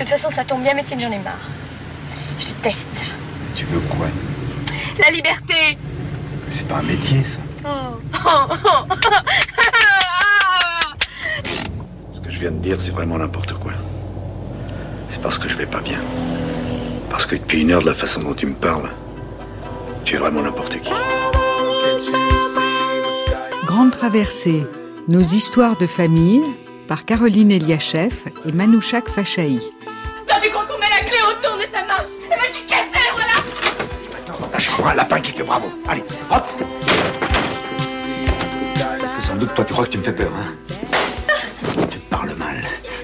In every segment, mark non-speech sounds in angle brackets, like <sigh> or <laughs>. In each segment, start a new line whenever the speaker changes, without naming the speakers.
toute façon, ça tombe bien, Médecine, j'en ai marre. Je déteste ça.
Tu veux quoi?
La liberté
C'est pas un métier, ça. <laughs> Ce que je viens de dire, c'est vraiment n'importe quoi. C'est parce que je vais pas bien. Parce que depuis une heure, de la façon dont tu me parles, tu es vraiment n'importe qui.
Grande traversée, nos histoires de famille par Caroline Eliachev et Manouchak Fachaï.
Un lapin qui fait bravo. Allez, hop Parce que sans doute, toi, tu crois que tu me fais peur, hein Tu parles mal,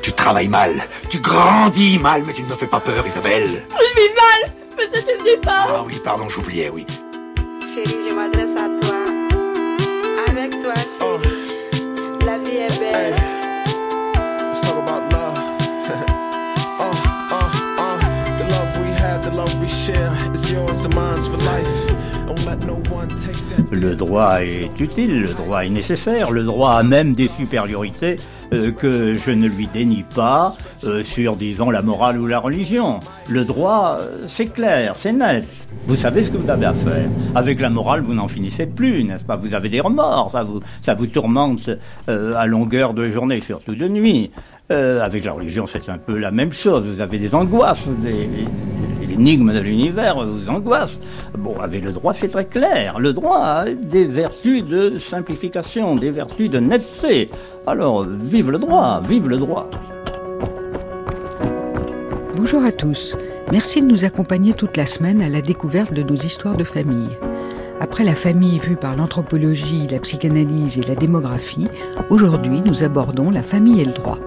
tu travailles mal, tu grandis mal, mais tu ne me fais pas peur, Isabelle.
Je vis mal Mais c'était le départ
Ah oui, pardon, j'oubliais, oui.
Chérie, je m'adresse à toi. Avec toi, chérie. La vie est belle.
Le droit est utile, le droit est nécessaire, le droit a même des supériorités euh, que je ne lui dénie pas euh, sur, disons, la morale ou la religion. Le droit, euh, c'est clair, c'est net. Vous savez ce que vous avez à faire. Avec la morale, vous n'en finissez plus, n'est-ce pas? Vous avez des remords, ça vous, tourmente euh, à longueur de journée, surtout de nuit. Avec la religion, c'est un peu la même chose. Vous avez des angoisses, des, l'énigme de l'univers vous angoisse. Bon, avec le droit, c'est très clair. Le droit a des vertus de simplification, des vertus de netteté. Alors, vive le droit, vive le droit.
Bonjour à tous. Merci de nous accompagner toute la semaine à la découverte de nos histoires de famille. Après la famille vue par l'anthropologie, la psychanalyse et la démographie, aujourd'hui nous abordons la famille et le droit.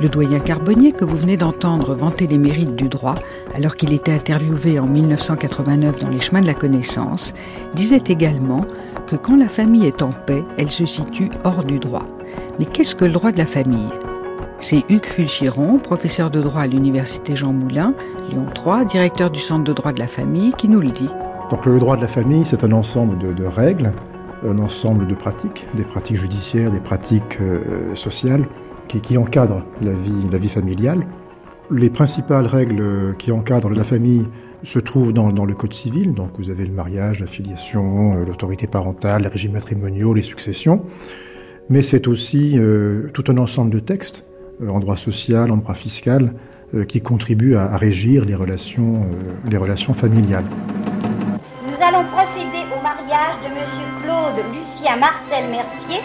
Le doyen Carbonnier, que vous venez d'entendre vanter les mérites du droit, alors qu'il était interviewé en 1989 dans Les chemins de la connaissance, disait également que quand la famille est en paix, elle se situe hors du droit. Mais qu'est-ce que le droit de la famille? C'est Hugues Fulchiron, professeur de droit à l'université Jean Moulin, Lyon 3, directeur du Centre de droit de la famille, qui nous le dit.
Donc le droit de la famille, c'est un ensemble de, règles, un ensemble de pratiques, des pratiques judiciaires, des pratiques euh, sociales, qui, qui encadrent la vie, familiale. Les principales règles qui encadrent la famille se trouvent dans, le Code civil. Donc vous avez le mariage, la filiation, euh, l'autorité parentale, les régimes matrimoniaux, les successions. Mais c'est aussi euh, tout un ensemble de textes euh, en droit social, en droit fiscal, euh, qui contribuent à, régir les relations, euh, les relations familiales.
Nous allons procéder au mariage de Monsieur Claude Lucien Marcel Mercier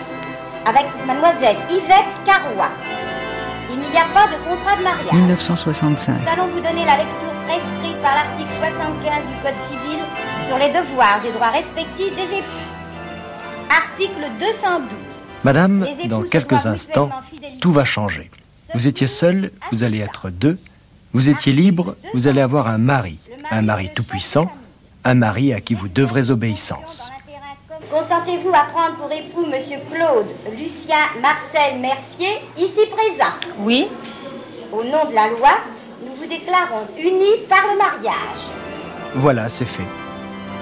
avec Mademoiselle Yvette Carrois. Il n'y a pas de contrat de mariage.
1965.
Nous allons vous donner la lecture prescrite par l'article 75 du Code civil sur les devoirs et droits respectifs des époux. Article 212.
Madame, dans quelques instants, tout va changer. Vous étiez seul, vous allez être deux. Vous étiez libre, vous allez avoir un mari. Un mari tout-puissant, un mari à qui vous devrez obéissance.
Consentez-vous à prendre pour époux Monsieur Claude Lucien Marcel Mercier, ici présent
Oui
Au nom de la loi, nous vous déclarons unis par le mariage.
Voilà, c'est fait.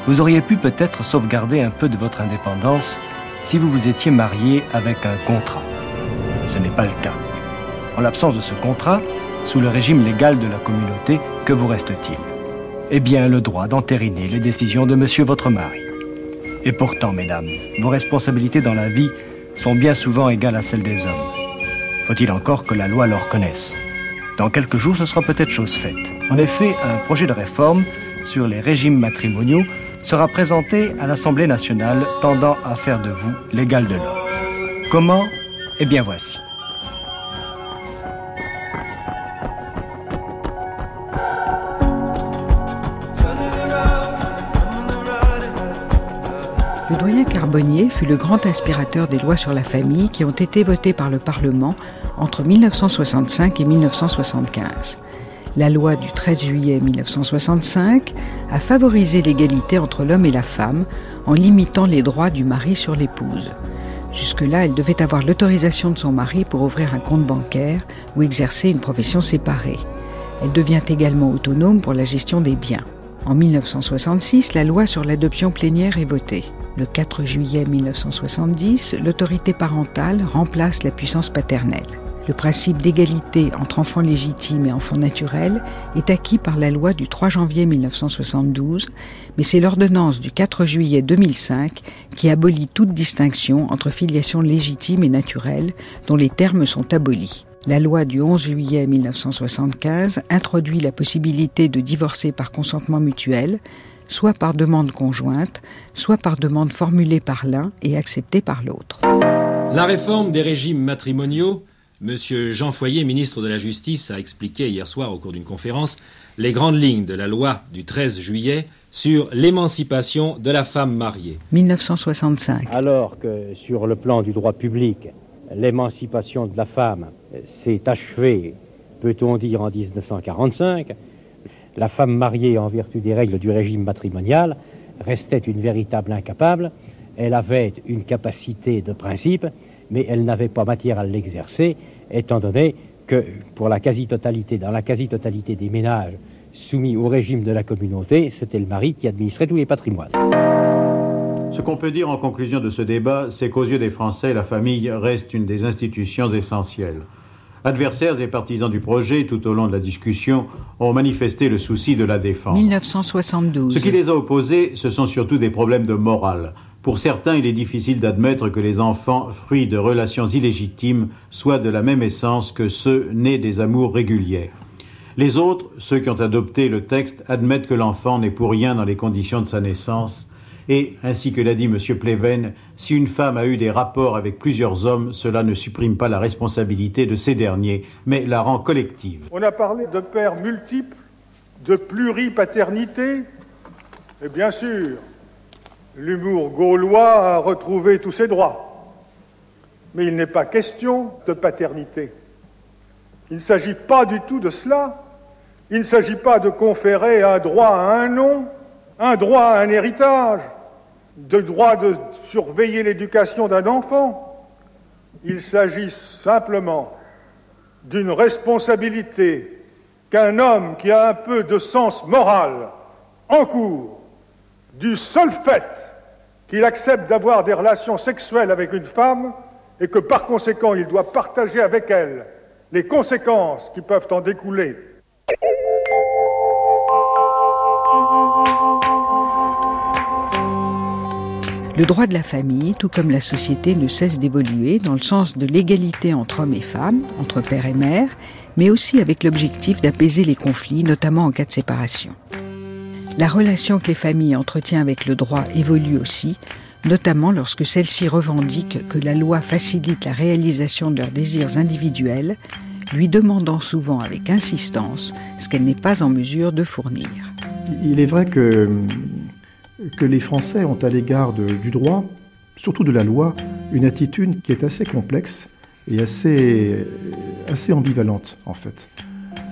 Vous auriez pu peut-être sauvegarder un peu de votre indépendance si vous vous étiez marié avec un contrat. Ce n'est pas le cas. En l'absence de ce contrat, sous le régime légal de la communauté, que vous reste-t-il? Eh bien, le droit d'entériner les décisions de monsieur votre mari. Et pourtant, mesdames, vos responsabilités dans la vie sont bien souvent égales à celles des hommes. Faut-il encore que la loi le reconnaisse Dans quelques jours, ce sera peut-être chose faite. En effet, un projet de réforme sur les régimes matrimoniaux sera présenté à l'Assemblée nationale tendant à faire de vous l'égal de l'homme. Comment? Eh bien voici.
Doyen Carbonnier fut le grand inspirateur des lois sur la famille qui ont été votées par le Parlement entre 1965 et 1975. La loi du 13 juillet 1965 a favorisé l'égalité entre l'homme et la femme en limitant les droits du mari sur l'épouse. Jusque-là, elle devait avoir l'autorisation de son mari pour ouvrir un compte bancaire ou exercer une profession séparée. Elle devient également autonome pour la gestion des biens. En 1966, la loi sur l'adoption plénière est votée. Le 4 juillet 1970, l'autorité parentale remplace la puissance paternelle. Le principe d'égalité entre enfants légitimes et enfants naturels est acquis par la loi du 3 janvier 1972, mais c'est l'ordonnance du 4 juillet 2005 qui abolit toute distinction entre filiation légitime et naturelle, dont les termes sont abolis. La loi du 11 juillet 1975 introduit la possibilité de divorcer par consentement mutuel, soit par demande conjointe, soit par demande formulée par l'un et acceptée par l'autre.
La réforme des régimes matrimoniaux Monsieur Jean Foyer, ministre de la Justice, a expliqué hier soir au cours d'une conférence les grandes lignes de la loi du 13 juillet sur l'émancipation de la femme mariée.
1965.
Alors que sur le plan du droit public, l'émancipation de la femme s'est achevée, peut-on dire, en 1945, la femme mariée en vertu des règles du régime matrimonial restait une véritable incapable. Elle avait une capacité de principe, mais elle n'avait pas matière à l'exercer étant donné que pour la quasi-totalité, dans la quasi-totalité des ménages soumis au régime de la communauté, c'était le mari qui administrait tous les patrimoines.
Ce qu'on peut dire en conclusion de ce débat, c'est qu'aux yeux des Français, la famille reste une des institutions essentielles. Adversaires et partisans du projet, tout au long de la discussion, ont manifesté le souci de la défense.
1972.
Ce qui les a opposés, ce sont surtout des problèmes de morale. Pour certains, il est difficile d'admettre que les enfants, fruits de relations illégitimes, soient de la même essence que ceux nés des amours régulières. Les autres, ceux qui ont adopté le texte, admettent que l'enfant n'est pour rien dans les conditions de sa naissance. Et, ainsi que l'a dit M. Pleven, si une femme a eu des rapports avec plusieurs hommes, cela ne supprime pas la responsabilité de ces derniers, mais la rend collective.
On a parlé de pères multiples, de pluripaternité, et bien sûr, l'humour gaulois a retrouvé tous ses droits. Mais il n'est pas question de paternité. Il ne s'agit pas du tout de cela. Il ne s'agit pas de conférer un droit à un nom, un droit à un héritage, de droit de surveiller l'éducation d'un enfant. Il s'agit simplement d'une responsabilité qu'un homme qui a un peu de sens moral en cours du seul fait qu'il accepte d'avoir des relations sexuelles avec une femme et que par conséquent il doit partager avec elle les conséquences qui peuvent en découler.
Le droit de la famille, tout comme la société, ne cesse d'évoluer dans le sens de l'égalité entre hommes et femmes, entre père et mère, mais aussi avec l'objectif d'apaiser les conflits, notamment en cas de séparation. La relation que les familles entretiennent avec le droit évolue aussi, notamment lorsque celles-ci revendiquent que la loi facilite la réalisation de leurs désirs individuels, lui demandant souvent avec insistance ce qu'elle n'est pas en mesure de fournir.
Il est vrai que, que les Français ont à l'égard du droit, surtout de la loi, une attitude qui est assez complexe et assez, assez ambivalente en fait.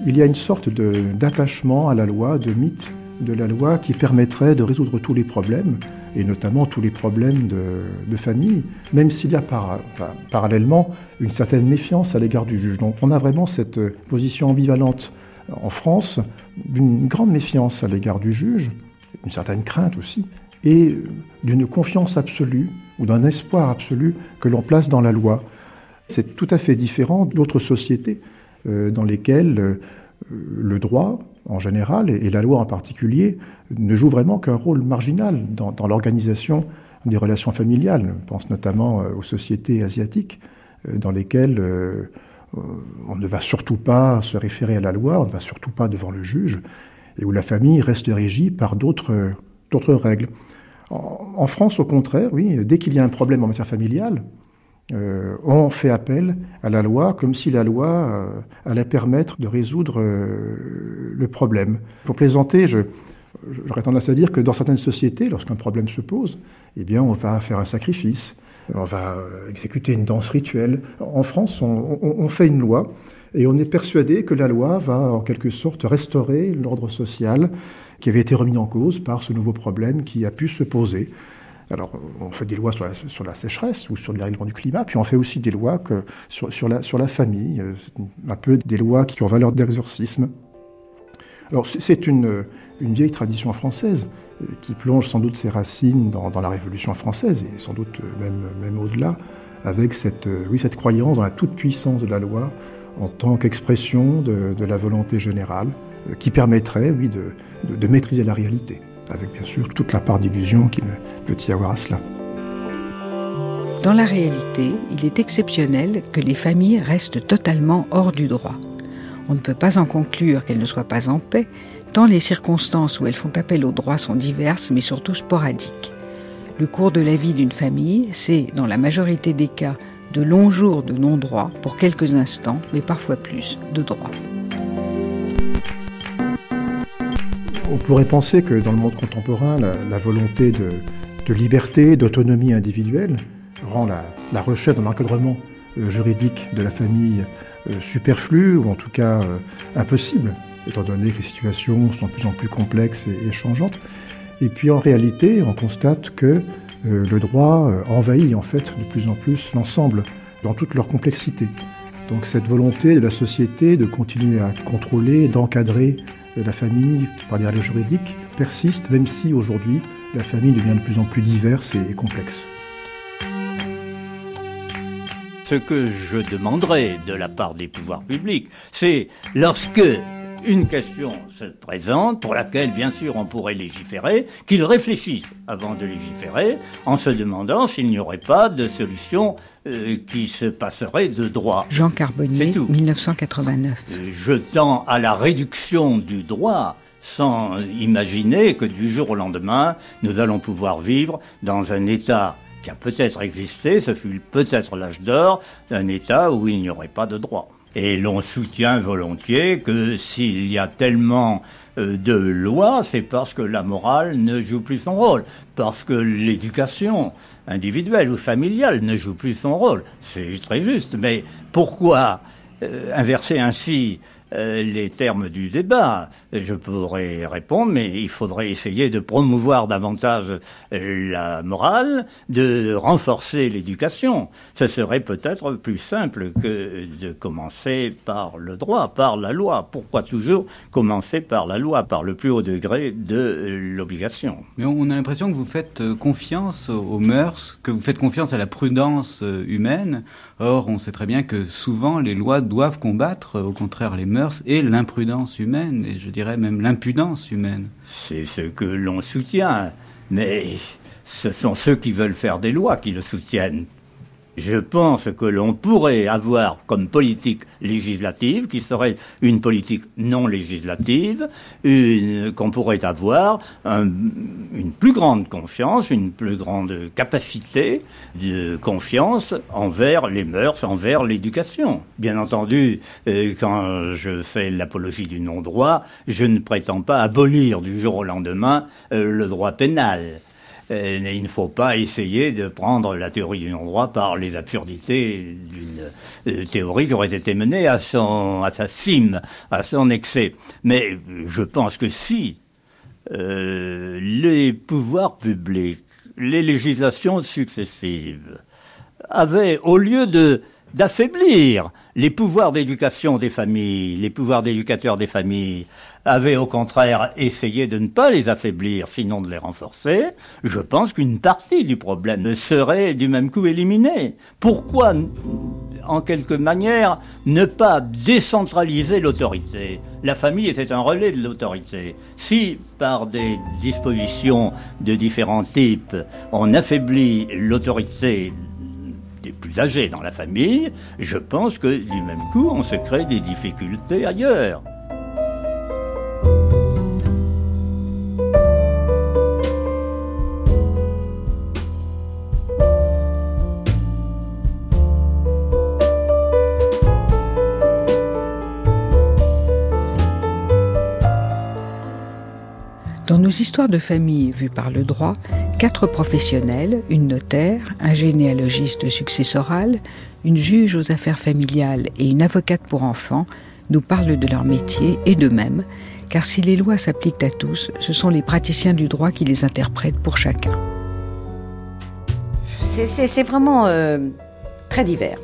Il y a une sorte d'attachement à la loi, de mythe de la loi qui permettrait de résoudre tous les problèmes, et notamment tous les problèmes de, famille, même s'il y a parallèlement une certaine méfiance à l'égard du juge. Donc on a vraiment cette position ambivalente en France, d'une grande méfiance à l'égard du juge, une certaine crainte aussi, et d'une confiance absolue ou d'un espoir absolu que l'on place dans la loi. C'est tout à fait différent d'autres sociétés euh, dans lesquelles euh, le droit, en général, et la loi en particulier, ne joue vraiment qu'un rôle marginal dans, l'organisation des relations familiales. On pense notamment euh, aux sociétés asiatiques, euh, dans lesquelles euh, on ne va surtout pas se référer à la loi, on ne va surtout pas devant le juge, et où la famille reste régie par d'autres règles. En, France, au contraire, oui, dès qu'il y a un problème en matière familiale, euh, on fait appel à la loi comme si la loi euh, allait permettre de résoudre euh, le problème. Pour plaisanter, j'aurais tendance à dire que dans certaines sociétés, lorsqu'un problème se pose, eh bien, on va faire un sacrifice, on va exécuter une danse rituelle. En France, on fait une loi et on est persuadé que la loi va en quelque sorte restaurer l'ordre social qui avait été remis en cause par ce nouveau problème qui a pu se poser. Alors, on fait des lois sur la, sécheresse ou sur le dérèglement du climat, puis on fait aussi des lois sur, la, famille, euh, un peu des lois qui ont valeur d'exorcisme. Alors, c'est une, vieille tradition française euh, qui plonge sans doute ses racines dans, la Révolution française et sans doute même, même au-delà, avec cette, euh, oui, cette croyance dans la toute-puissance de la loi en tant qu'expression de, la volonté générale, euh, qui permettrait, oui, de, de, de maîtriser la réalité, avec bien sûr toute la part d'illusion qu'il peut y avoir à cela.
Dans la réalité, il est exceptionnel que les familles restent totalement hors du droit. On ne peut pas en conclure qu'elles ne soient pas en paix, tant les circonstances où elles font appel au droit sont diverses, mais surtout sporadiques. Le cours de la vie d'une famille, c'est, dans la majorité des cas, de longs jours de non-droit pour quelques instants, mais parfois plus, de droit.
On pourrait penser que dans le monde contemporain, la, volonté de, liberté, d'autonomie individuelle rend la, recherche de l'encadrement euh, juridique de la famille euh, superflue, ou en tout cas euh, impossible, étant donné que les situations sont de plus en plus complexes et, changeantes. Et puis en réalité, on constate que le droit euh, envahit en fait de plus en plus l'ensemble dans toute leur complexité. Donc cette volonté de la société de continuer à contrôler, d'encadrer euh, la famille par des règles juridiques persiste, même si aujourd'hui la famille devient de plus en plus diverse et complexe.
Ce que je demanderais de la part des pouvoirs publics, c'est lorsque une question se présente pour laquelle, bien sûr, on pourrait légiférer, qu'ils réfléchissent avant de légiférer en se demandant s'il n'y aurait pas de solution euh, qui se passerait de droit.
Jean Carbonnier, 1989.
Euh, je tends à la réduction du droit sans imaginer que du jour au lendemain, nous allons pouvoir vivre dans un état qui a peut-être existé, ce fut peut-être l'âge d'or, d'un état où il n'y aurait pas de droit. Et l'on soutient volontiers que s'il y a tellement euh, de lois, c'est parce que la morale ne joue plus son rôle, parce que l'éducation individuelle ou familiale ne joue plus son rôle. C'est très juste, mais pourquoi euh, inverser ainsi euh, les termes du débat. Je pourrais répondre, mais il faudrait essayer de promouvoir davantage la morale, de renforcer l'éducation. Ce serait peut-être plus simple que de commencer par le droit, par la loi. Pourquoi toujours commencer par la loi, par le plus haut degré de l'obligation?
Mais on a l'impression que vous faites euh, confiance aux mœurs, que vous faites confiance à la prudence euh, humaine. Or, on sait très bien que souvent les lois doivent combattre, au contraire, les mœurs et l'imprudence humaine, et je dirais même l'impudence humaine.
C'est ce que l'on soutient, mais ce sont ceux qui veulent faire des lois qui le soutiennent. Je pense que l'on pourrait avoir comme politique législative, qui serait une politique non législative, qu'on pourrait avoir un, une plus grande confiance, une plus grande capacité de confiance envers les mœurs, envers l'éducation. Bien entendu, euh, quand je fais l'apologie du non-droit, je ne prétends pas abolir du jour au lendemain euh, le droit pénal. Euh, il ne faut pas essayer de prendre la théorie du non-droit par les absurdités d'une euh, théorie qui aurait été menée à, son, sa cime, à son excès. Mais je pense que si euh, les pouvoirs publics, les législations successives avaient, au lieu de d'affaiblir les pouvoirs d'éducation des familles, les pouvoirs d'éducateurs des familles, avaient au contraire essayé de ne pas les affaiblir, sinon de les renforcer, je pense qu'une partie du problème serait du même coup éliminée. Pourquoi, en quelque manière, ne pas décentraliser l'autorité? La famille était un relais de l'autorité. Si, par des dispositions de différents types, on affaiblit l'autorité des plus âgés dans la famille, je pense que du même coup, on se crée des difficultés ailleurs.
Histoires de famille vues par le droit, quatre professionnels, une notaire, un généalogiste successoral, une juge aux affaires familiales et une avocate pour enfants nous parlent de leur métier et d'eux-mêmes, car si les lois s'appliquent à tous, ce sont les praticiens du droit qui les interprètent pour chacun.
C'est vraiment euh, très divers.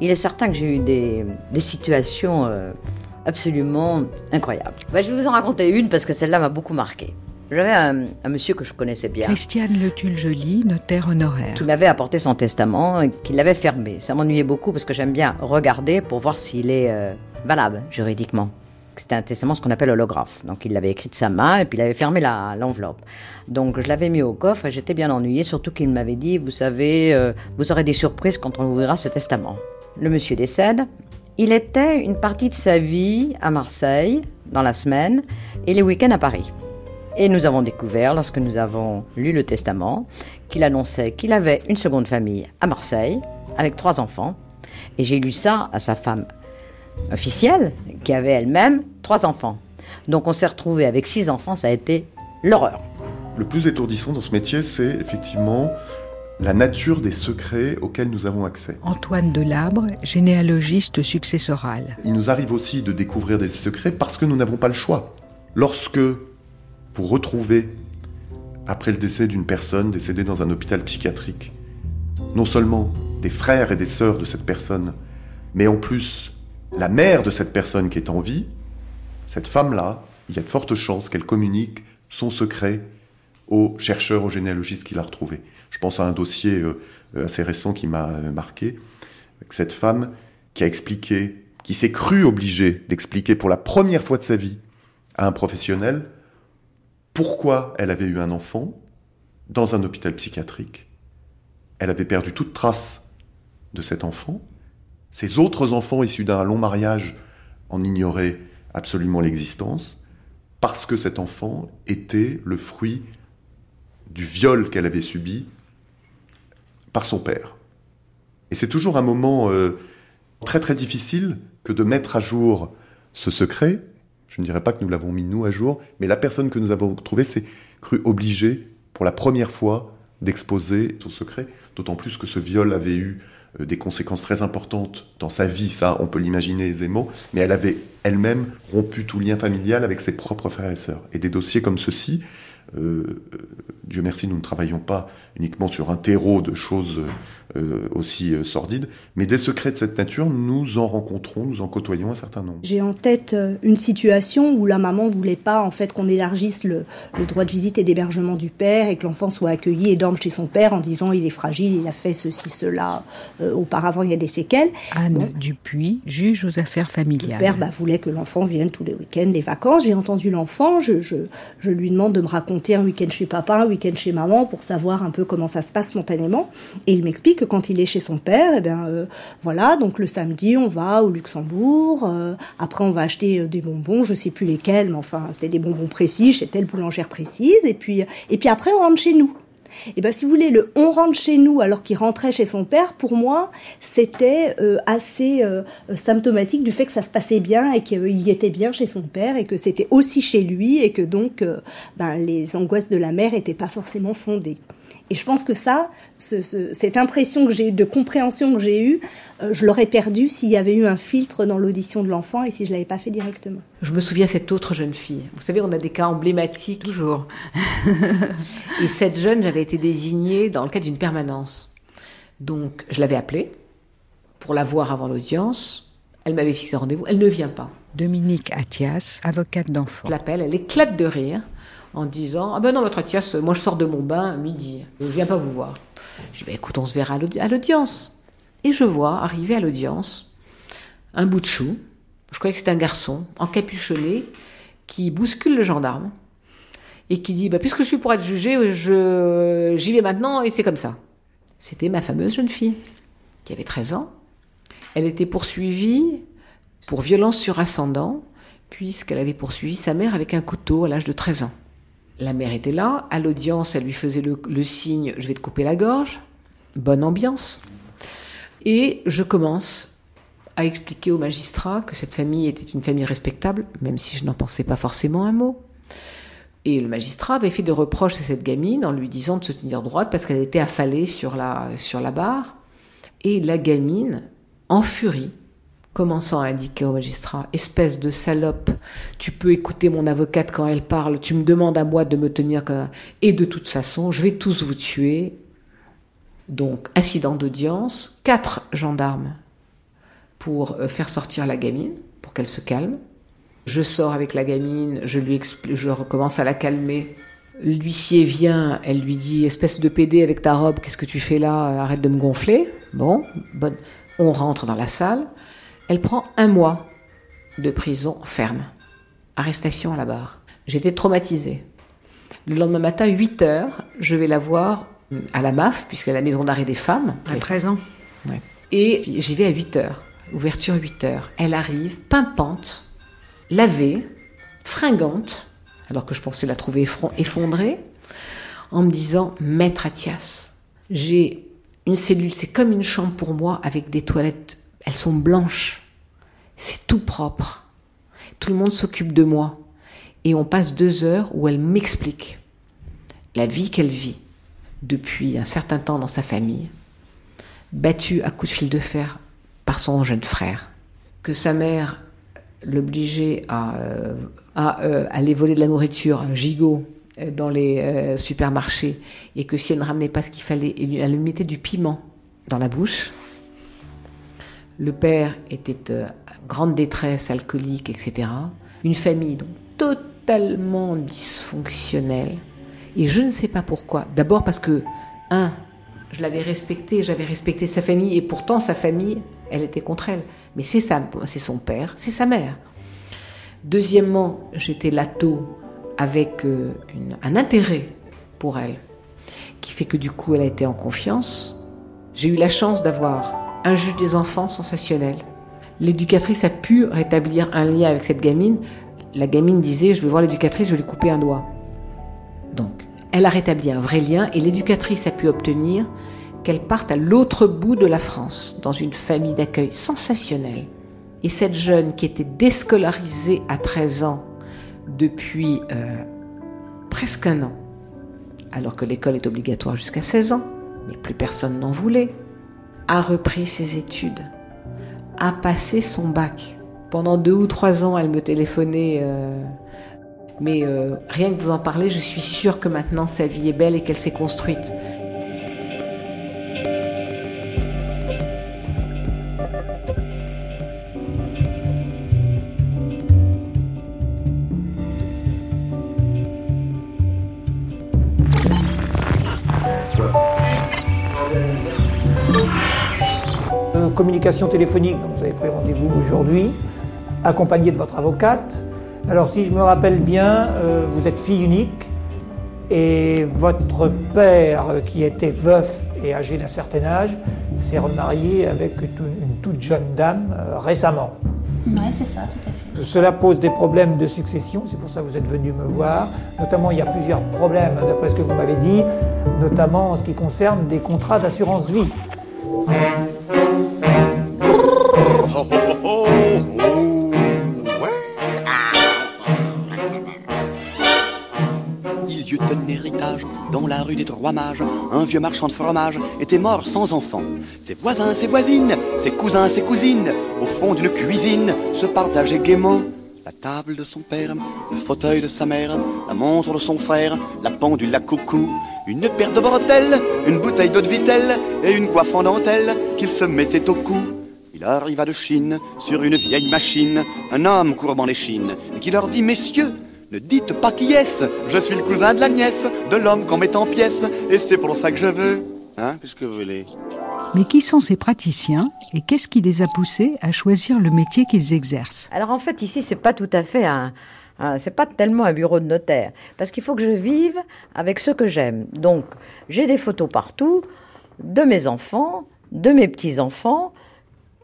Il est certain que j'ai eu des, situations euh, absolument incroyables. Bah, je vais vous en raconter une parce que celle-là m'a beaucoup marqué. J'avais un, un monsieur que je connaissais bien.
Christiane Le Tulle-Joly, notaire honoraire.
qui m'avait apporté son testament et qui l'avait fermé. Ça m'ennuyait beaucoup parce que j'aime bien regarder pour voir s'il est euh, valable juridiquement. C'était un testament, ce qu'on appelle holographe. Donc il l'avait écrit de sa main et puis il avait fermé l'enveloppe. Donc je l'avais mis au coffre et j'étais bien ennuyée, surtout qu'il m'avait dit, vous savez, euh, vous aurez des surprises quand on ouvrira ce testament. Le monsieur décède. Il était une partie de sa vie à Marseille, dans la semaine, et les week-ends à Paris. Et nous avons découvert, lorsque nous avons lu le testament, qu'il annonçait qu'il avait une seconde famille à Marseille, avec trois enfants. Et j'ai lu ça à sa femme officielle, qui avait elle-même trois enfants. Donc on s'est retrouvé avec six enfants, ça a été l'horreur.
Le plus étourdissant dans ce métier, c'est effectivement la nature des secrets auxquels nous avons accès.
Antoine Delabre, généalogiste successoral.
Il nous arrive aussi de découvrir des secrets parce que nous n'avons pas le choix. Lorsque vous retrouvez, après le décès d'une personne décédée dans un hôpital psychiatrique, non seulement des frères et des sœurs de cette personne, mais en plus la mère de cette personne qui est en vie, cette femme-là, il y a de fortes chances qu'elle communique son secret aux chercheurs, aux généalogistes qui l'a retrouvé. Je pense à un dossier euh, assez récent qui m'a euh, marqué, avec cette femme qui a expliqué, qui s'est crue obligée d'expliquer pour la première fois de sa vie à un professionnel pourquoi elle avait eu un enfant dans un hôpital psychiatrique. Elle avait perdu toute trace de cet enfant. Ses autres enfants issus d'un long mariage en ignoraient absolument l'existence, parce que cet enfant était le fruit du viol qu'elle avait subi par son père. Et c'est toujours un moment euh, très très difficile que de mettre à jour ce secret. Je ne dirais pas que nous l'avons mis nous à jour, mais la personne que nous avons trouvée s'est crue obligée pour la première fois d'exposer son secret, d'autant plus que ce viol avait eu euh, des conséquences très importantes dans sa vie, ça on peut l'imaginer aisément, mais elle avait elle-même rompu tout lien familial avec ses propres frères et sœurs. Et des dossiers comme ceux-ci, euh, euh, Dieu merci, nous ne travaillons pas uniquement sur un terreau de choses euh, aussi euh, sordides, mais des secrets de cette nature, nous en rencontrons, nous en côtoyons un certain nombre.
J'ai en tête une situation où la maman voulait pas en fait qu'on élargisse le, le droit de visite et d'hébergement du père et que l'enfant soit accueilli et dorme chez son père en disant il est fragile, il a fait ceci, cela, euh, auparavant il y a des séquelles.
Anne Dupuis, juge aux affaires
Le
familiales.
père bah, voulait que l'enfant vienne tous les week-ends, les vacances. J'ai entendu l'enfant, je, je, je lui demande de me raconter un week-end chez papa, un week-end chez maman pour savoir un peu comment ça se passe spontanément. Et il m'explique que quand il est chez son père, eh bien euh, voilà, donc le samedi on va au Luxembourg, euh, après on va acheter euh, des bonbons, je sais plus lesquels, mais enfin c'était des bonbons précis chez telle boulangère précise, et puis et puis après on rentre chez nous. Et ben si vous voulez, le on rentre chez nous alors qu'il rentrait chez son père, pour moi, c'était euh, assez euh, symptomatique du fait que ça se passait bien et qu'il était bien chez son père et que c'était aussi chez lui et que donc euh, ben, les angoisses de la mère n'étaient pas forcément fondées. Et je pense que ça, ce- ce- cette impression que j'ai eue, de compréhension que j'ai eue, euh, je l'aurais perdue s'il y avait eu un filtre dans l'audition de l'enfant et si je l'avais pas fait directement.
Je me souviens de cette autre jeune fille. Vous savez, on a des cas emblématiques.
Toujours. <laughs>
Et cette jeune, j'avais été désignée dans le cadre d'une permanence. Donc, je l'avais appelée pour la voir avant l'audience. Elle m'avait fixé rendez-vous. Elle ne vient pas.
Dominique Athias, avocate d'enfant.
Je l'appelle, elle éclate de rire en disant Ah ben non, votre Athias, moi je sors de mon bain à midi. Je viens pas vous voir. Je dis bah, écoute, on se verra à l'audience. Et je vois arriver à l'audience un bout de chou. Je croyais que c'était un garçon encapuchonné qui bouscule le gendarme et qui dit bah, Puisque je suis pour être jugé, je... j'y vais maintenant et c'est comme ça. C'était ma fameuse jeune fille qui avait 13 ans. Elle était poursuivie pour violence sur ascendant, puisqu'elle avait poursuivi sa mère avec un couteau à l'âge de 13 ans. La mère était là, à l'audience, elle lui faisait le, signe Je vais te couper la gorge. Bonne ambiance. Et je commence à expliquer au magistrat que cette famille était une famille respectable, même si je n'en pensais pas forcément un mot. Et le magistrat avait fait des reproches à cette gamine en lui disant de se tenir droite parce qu'elle était affalée sur la, sur la barre. Et la gamine, en furie, commençant à indiquer au magistrat Espèce de salope, tu peux écouter mon avocate quand elle parle, tu me demandes à moi de me tenir comme. Et de toute façon, je vais tous vous tuer. Donc, incident d'audience, quatre gendarmes pour euh, faire sortir la gamine, pour qu'elle se calme. Je sors avec la gamine, je lui je recommence à la calmer L'huissier vient, elle lui dit Espèce de pédé avec ta robe, qu'est-ce que tu fais là? Arrête de me gonfler. Bon, bonne. on rentre dans la salle. Elle prend un mois de prison ferme. Arrestation à la barre. J'étais traumatisée. Le lendemain matin, 8 heures, je vais la voir à la MAF, puisque la maison d'arrêt des femmes.
À 13 ans
Ouais. Et j'y vais à 8 heures. Ouverture 8 heures. Elle arrive, pimpante, lavée, fringante, alors que je pensais la trouver effondrée, en me disant Maître Athias, j'ai une cellule, c'est comme une chambre pour moi avec des toilettes, elles sont blanches, c'est tout propre. Tout le monde s'occupe de moi. Et on passe deux heures où elle m'explique la vie qu'elle vit depuis un certain temps dans sa famille, battue à coups de fil de fer par son jeune frère, que sa mère l'obligeait à, euh, euh, aller voler de la nourriture, un gigot, euh, dans les supermarchés, et que si elle ne ramenait pas ce qu'il fallait, elle lui mettait du piment dans la bouche. Le père était euh, en grande détresse, alcoolique, etc. Une famille donc totalement dysfonctionnelle. Et je ne sais pas pourquoi. D'abord parce que, un, je l'avais respecté, j'avais respecté sa famille, et pourtant sa famille, elle était contre elle. Mais c'est c'est son père, c'est sa mère. Deuxièmement, j'étais lato avec euh, un intérêt pour elle, qui fait que du coup, elle a été en confiance. J'ai eu la chance d'avoir un juge des enfants sensationnel. L'éducatrice a pu rétablir un lien avec cette gamine. La gamine disait, je vais voir l'éducatrice, je vais lui couper un doigt. Donc, elle a rétabli un vrai lien et l'éducatrice a pu obtenir qu'elle parte à l'autre bout de la France, dans une famille d'accueil sensationnelle. Et cette jeune qui était déscolarisée à 13 ans depuis euh, presque un an, alors que l'école est obligatoire jusqu'à 16 ans, mais plus personne n'en voulait, a repris ses études, a passé son bac. Pendant deux ou trois ans, elle me téléphonait, euh, mais euh, rien que vous en parler, je suis sûre que maintenant sa vie est belle et qu'elle s'est construite.
Téléphonique, donc vous avez pris rendez-vous aujourd'hui, accompagné de votre avocate. Alors si je me rappelle bien, euh, vous êtes fille unique et votre père, qui était veuf et âgé d'un certain âge, s'est remarié avec une, toute jeune dame euh, récemment.
Ouais, c'est ça, tout à fait.
Cela pose des problèmes de succession, c'est pour ça que vous êtes venu me voir. Notamment, il y a plusieurs problèmes, d'après ce que vous m'avez dit, notamment en ce qui concerne des contrats d'assurance vie.
Dans la rue des Trois Mages. Un vieux marchand de fromage était mort sans enfant. Ses voisins, ses voisines, ses cousins, ses cousines, au fond d'une cuisine, se partageaient gaiement la table de son père, le fauteuil de sa mère, la montre de son frère, la pendule à coucou, une paire de bretelles, une bouteille d'eau de vitelle et une coiffe en dentelle qu'il se mettait au cou. Il arriva de Chine sur une vieille machine, un homme courbant les chines, et qui leur dit Messieurs, ne dites pas qui est-ce, je suis le cousin de la nièce, de l'homme qu'on met en pièces, et c'est pour ça que je veux. Hein, qu'est-ce que vous voulez
Mais qui sont ces praticiens et qu'est-ce qui les a poussés à choisir le métier qu'ils exercent?
Alors en fait, ici, c'est pas tout à fait un. c'est pas tellement un bureau de notaire, parce qu'il faut que je vive avec ceux que j'aime. Donc, j'ai des photos partout de mes enfants, de mes petits-enfants,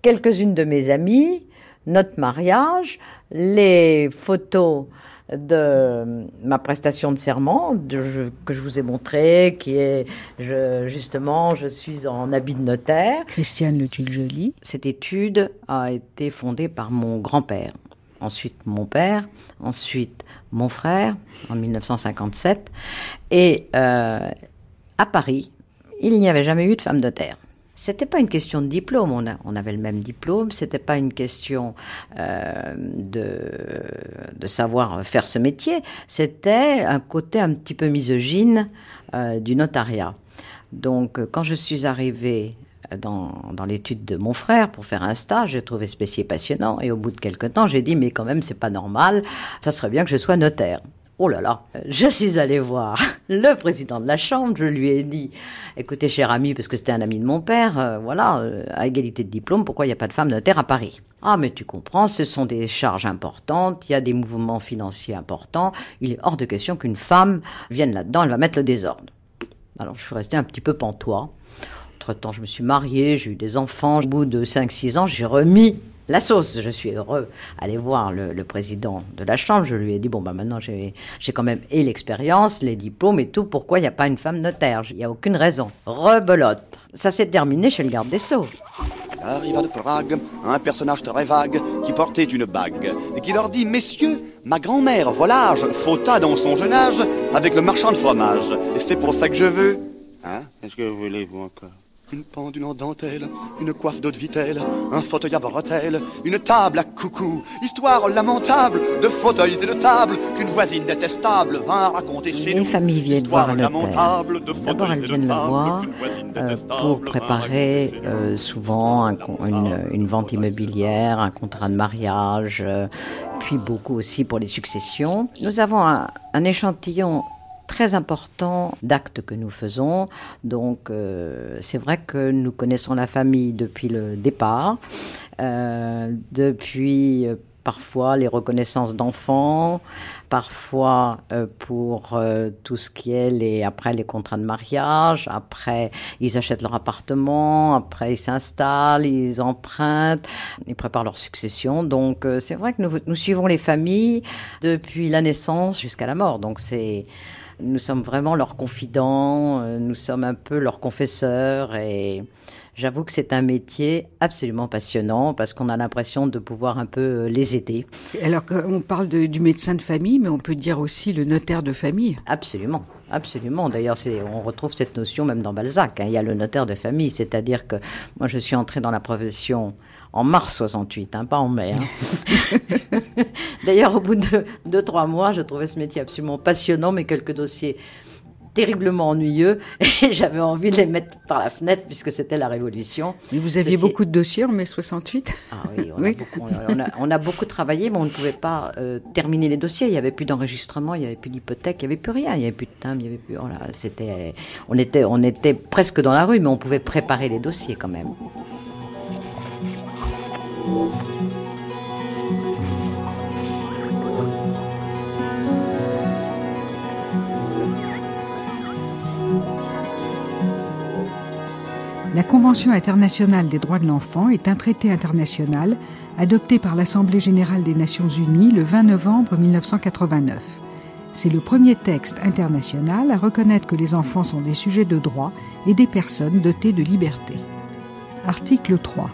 quelques-unes de mes amis, notre mariage, les photos de ma prestation de serment de- je- que je vous ai montré, qui est je- justement, je suis en habit de notaire.
Christiane Le Tulle-Joly.
Cette étude a été fondée par mon grand-père, ensuite mon père, ensuite mon frère en 1957. Et euh, à Paris, il n'y avait jamais eu de femme notaire. C'était pas une question de diplôme, on, a- on avait le même diplôme, c'était pas une question euh, de, de savoir faire ce métier, c'était un côté un petit peu misogyne euh, du notariat. Donc quand je suis arrivée dans, dans l'étude de mon frère pour faire un stage, j'ai trouvé ce métier passionnant. Et au bout de quelques temps, j'ai dit mais quand même c'est pas normal, ça serait bien que je sois notaire. Oh là là, je suis allée voir le président de la Chambre, je lui ai dit, écoutez cher ami, parce que c'était un ami de mon père, euh, voilà, euh, à égalité de diplôme, pourquoi il n'y a pas de femme notaire à Paris? Ah mais tu comprends, ce sont des charges importantes, il y a des mouvements financiers importants, il est hors de question qu'une femme vienne là-dedans, elle va mettre le désordre. Alors je suis restée un petit peu pantois. Entre-temps, je me suis mariée, j'ai eu des enfants. Au bout de 5-6 ans, j'ai remis la sauce. Je suis heureux d'aller voir le, le président de la Chambre. Je lui ai dit, bon, bah maintenant, j'ai j'ai quand même et l'expérience, les diplômes et tout. Pourquoi il n'y a pas une femme notaire? Il n'y a aucune raison. Rebelote. Ça s'est terminé chez le garde des Sceaux.
Arriva de Prague un personnage très vague qui portait une bague et qui leur dit Messieurs, ma grand-mère volage fauta dans son jeune âge avec le marchand de fromage. Et c'est pour ça que je veux. Hein? Qu'est-ce que voulez-vous encore? Une pendule en dentelle, une coiffe d'eau de vitelle, un fauteuil à bretelles, une table à coucou. Histoire lamentable de fauteuils et de tables qu'une voisine détestable vint raconter chez
Les
nous.
familles viennent voir notaire.
de
D'abord, elles viennent le voir euh, pour préparer euh, souvent un une, une vente immobilière, un contrat de mariage, euh, puis beaucoup aussi pour les successions. Nous avons un, un échantillon très important d'actes que nous faisons. Donc, euh, c'est vrai que nous connaissons la famille depuis le départ, euh, depuis euh, parfois les reconnaissances d'enfants, parfois pour tout ce qui est les, après les contrats de mariage, après ils achètent leur appartement, après ils s'installent, ils empruntent, ils préparent leur succession. Donc c'est vrai que nous suivons les familles depuis la naissance jusqu'à la mort. Donc c'est nous sommes vraiment leurs confidents, euh, nous sommes un peu leurs confesseurs et j'avoue que c'est un métier absolument passionnant parce qu'on a l'impression de pouvoir un peu euh, les aider.
Alors on parle de- du médecin de famille, mais on peut dire aussi le notaire de famille.
Absolument. Absolument. D'ailleurs, on retrouve cette notion même dans Balzac. hein. Il y a le notaire de famille, c'est-à-dire que moi, je suis entrée dans la profession en mars 68, hein, pas en mai. hein. <laughs> D'ailleurs, au bout de deux, trois mois, je trouvais ce métier absolument passionnant, mais quelques dossiers terriblement ennuyeux, <laughs> et j'avais envie de les mettre par la fenêtre puisque c'était la Révolution.
Et vous aviez
Ceci-
beaucoup de dossiers en mai 68
Ah oui, on, A beaucoup, on, a, on a beaucoup travaillé, mais on ne pouvait pas euh, terminer les dossiers. Il n'y avait plus d'enregistrement, il n'y avait plus d'hypothèque, il n'y avait plus rien, il n'y avait plus de timbre, il n'y avait plus. Voilà, c'était, on était, on était presque dans la rue, mais on pouvait préparer les dossiers quand même.
La Convention internationale des droits de l'enfant est un traité international adopté par l'Assemblée générale des Nations unies le 20 novembre 1989. C'est le premier texte international à reconnaître que les enfants sont des sujets de droit et des personnes dotées de liberté. Article 3.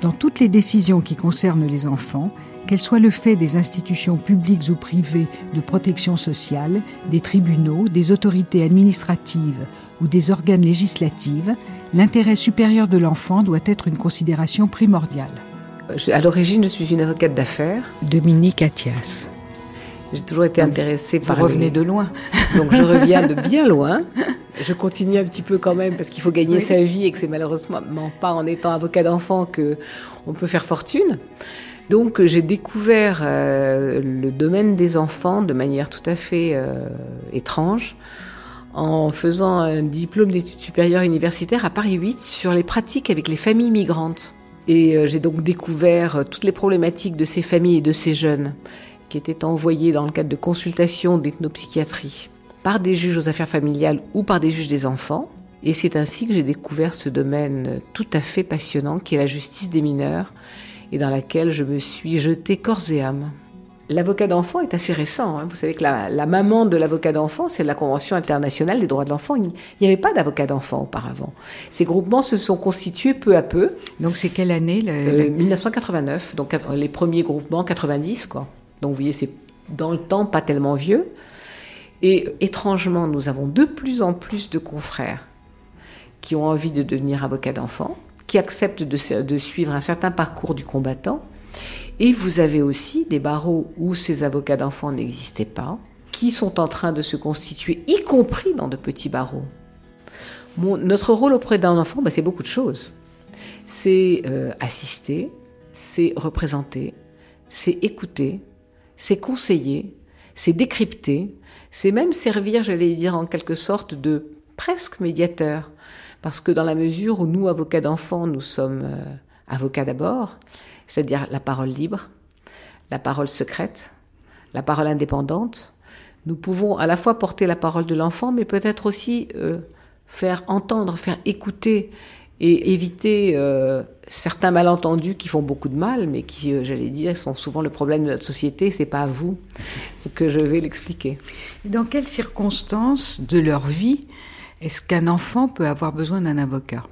Dans toutes les décisions qui concernent les enfants, qu'elles soient le fait des institutions publiques ou privées de protection sociale, des tribunaux, des autorités administratives ou des organes législatifs, l'intérêt supérieur de l'enfant doit être une considération primordiale.
Je- À l'origine, je suis une avocate d'affaires.
Dominique Athias.
J'ai toujours été
Donc,
intéressée
vous
par.
revenez
les-
de loin. <laughs>
Donc je reviens de bien loin. Je continue un petit peu quand même parce qu'il faut gagner
Oui.
sa vie et que c'est malheureusement pas en étant avocat d'enfant que on peut faire fortune. Donc j'ai découvert euh, le domaine des enfants de manière tout à fait euh, étrange en faisant un diplôme d'études supérieures universitaires à Paris 8 sur les pratiques avec les familles migrantes. Et euh, j'ai donc découvert toutes les problématiques de ces familles et de ces jeunes qui étaient envoyés dans le cadre de consultations d'ethnopsychiatrie par des juges aux affaires familiales ou par des juges des enfants. Et c'est ainsi que j'ai découvert ce domaine tout à fait passionnant qui est la justice des mineurs et dans laquelle je me suis jetée corps et âme. L'avocat d'enfant est assez récent. hein. Vous savez que la, la maman de l'avocat d'enfant, c'est la Convention internationale des droits de l'enfant. Il n'y avait pas d'avocat d'enfant auparavant. Ces groupements se sont constitués peu à peu.
Donc c'est quelle année la-
Euh,
la-
1989, donc euh, les premiers groupements 90 quoi. Donc vous voyez c'est dans le temps pas tellement vieux. Et étrangement, nous avons de plus en plus de confrères qui ont envie de devenir avocats d'enfants, qui acceptent de, de suivre un certain parcours du combattant. Et vous avez aussi des barreaux où ces avocats d'enfants n'existaient pas, qui sont en train de se constituer, y compris dans de petits barreaux. Notre rôle auprès d'un enfant, bah, c'est beaucoup de choses. C'est euh, assister, c'est représenter, c'est écouter, c'est conseiller, c'est décrypter, C'est même servir, j'allais dire, en quelque sorte de presque médiateur. Parce que dans la mesure où nous, avocats d'enfants, nous sommes euh, avocats d'abord, c'est-à-dire la parole libre, la parole secrète, la parole indépendante, nous pouvons à la fois porter la parole de l'enfant, mais peut-être aussi euh, faire entendre, faire écouter et éviter euh, certains malentendus qui font beaucoup de mal, mais qui, euh, j'allais dire, sont souvent le problème de notre société. C'est pas à vous que je vais l'expliquer.
Dans quelles circonstances de leur vie est-ce qu'un enfant peut avoir besoin d'un avocat?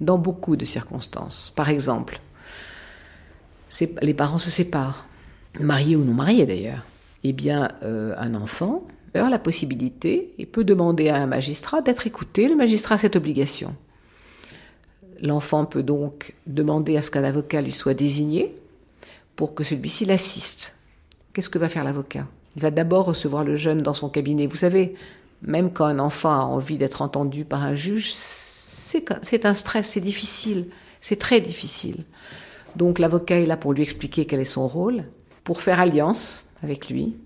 Dans beaucoup de circonstances. Par exemple, les parents se séparent, mariés ou non mariés d'ailleurs. Eh bien, euh, un enfant a la possibilité et peut demander à un magistrat d'être écouté. Le magistrat a cette obligation. L'enfant peut donc demander à ce qu'un avocat lui soit désigné pour que celui-ci l'assiste. Qu'est-ce que va faire l'avocat? Il va d'abord recevoir le jeune dans son cabinet. Vous savez, même quand un enfant a envie d'être entendu par un juge, c'est un stress, c'est difficile, c'est très difficile. Donc l'avocat est là pour lui expliquer quel est son rôle, pour faire alliance avec lui,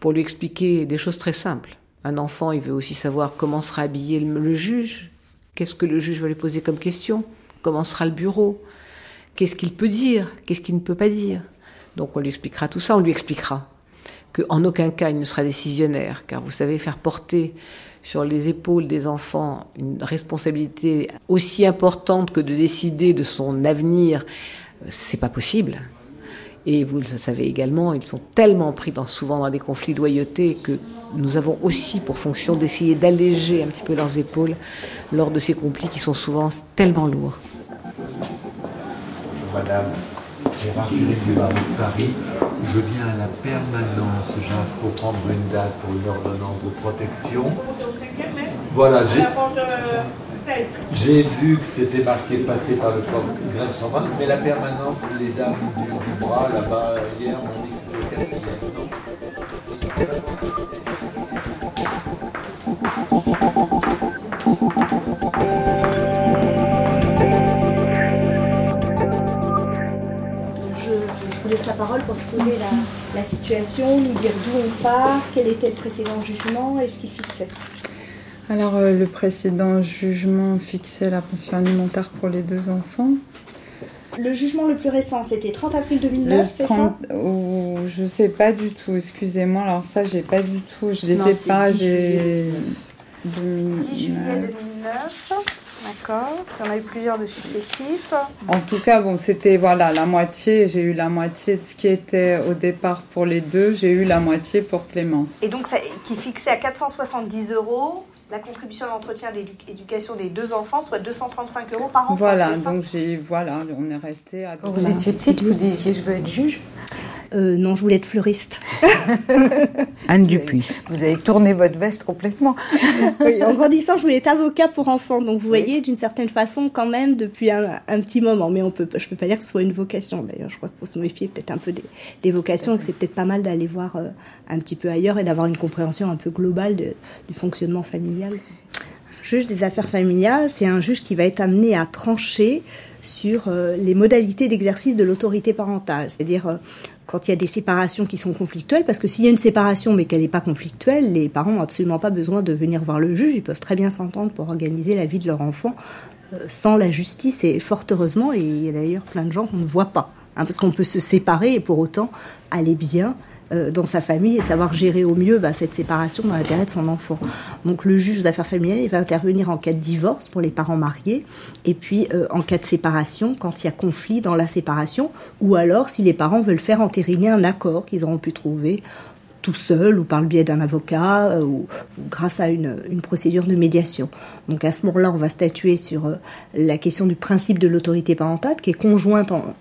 pour lui expliquer des choses très simples. Un enfant, il veut aussi savoir comment sera habillé le juge, Qu'est-ce que le juge va lui poser comme question? Comment sera le bureau? Qu'est-ce qu'il peut dire? Qu'est-ce qu'il ne peut pas dire? Donc on lui expliquera tout ça, on lui expliquera qu'en aucun cas il ne sera décisionnaire, car vous savez, faire porter sur les épaules des enfants une responsabilité aussi importante que de décider de son avenir, c'est pas possible. Et vous le savez également, ils sont tellement pris dans, souvent dans des conflits de loyauté que nous avons aussi pour fonction d'essayer d'alléger un petit peu leurs épaules lors de ces conflits qui sont souvent tellement lourds.
Bonjour madame, Gérard Jules du barreau de Paris. Je viens à la permanence, j'ai pour prendre une date pour une ordonnance de protection. Voilà, j'ai... J'ai vu que c'était marqué passer par le corps grève 120, mais la permanence, les armes du, bras là-bas, hier, m'ont dit que c'était
Je, je vous laisse la parole pour exposer la, la situation, nous dire d'où on part, quel était le précédent jugement et ce qu'il fixait.
Alors, euh, le précédent jugement fixait la pension alimentaire pour les deux enfants.
Le jugement le plus récent, c'était 30 avril 2009, c'est ça
oh, Je sais pas du tout, excusez-moi. Alors ça, j'ai pas du tout, je les
Non,
ai
c'est
pas.
10
J'ai
10 juillet 2009, d'accord, parce qu'on a eu plusieurs de successifs.
En tout cas, bon, c'était voilà la moitié. J'ai eu la moitié de ce qui était au départ pour les deux. J'ai eu la moitié pour Clémence.
Et donc, ça, qui fixait à 470 euros la contribution à l'entretien d'éducation des deux enfants, soit 235 euros par enfant.
Voilà, donc j'ai voilà, on est resté à.
Quand vous étiez petite, vous disiez je veux être juge
Euh, non, je voulais être fleuriste. <laughs>
Anne Dupuis. Vous avez tourné votre veste complètement. <laughs>
Oui, en grandissant, je voulais être avocat pour enfants. Donc, vous voyez, d'une certaine façon, quand même, depuis un, un petit moment. Mais on peut, je peux pas dire que ce soit une vocation. D'ailleurs, je crois qu'il faut se méfier peut-être un peu des, des vocations et que c'est peut-être pas mal d'aller voir euh, un petit peu ailleurs et d'avoir une compréhension un peu globale de- du fonctionnement familial. Juge des affaires familiales, c'est un juge qui va être amené à trancher sur euh, les modalités d'exercice de l'autorité parentale, c'est-à-dire euh, quand il y a des séparations qui sont conflictuelles, parce que s'il y a une séparation mais qu'elle n'est pas conflictuelle, les parents n'ont absolument pas besoin de venir voir le juge, ils peuvent très bien s'entendre pour organiser la vie de leur enfant euh, sans la justice, et fort heureusement, et il y a d'ailleurs plein de gens qu'on ne voit pas, hein, parce qu'on peut se séparer et pour autant aller bien dans sa famille et savoir gérer au mieux bah, cette séparation dans l'intérêt de son enfant. Donc le juge aux affaires familiales, il va intervenir en cas de divorce pour les parents mariés et puis euh, en cas de séparation quand il y a conflit dans la séparation ou alors si les parents veulent faire entériner un accord qu'ils auront pu trouver tout seul ou par le biais d'un avocat euh, ou, ou grâce à une, une procédure de médiation. Donc à ce moment-là, on va statuer sur euh, la question du principe de l'autorité parentale qui est conjointe en,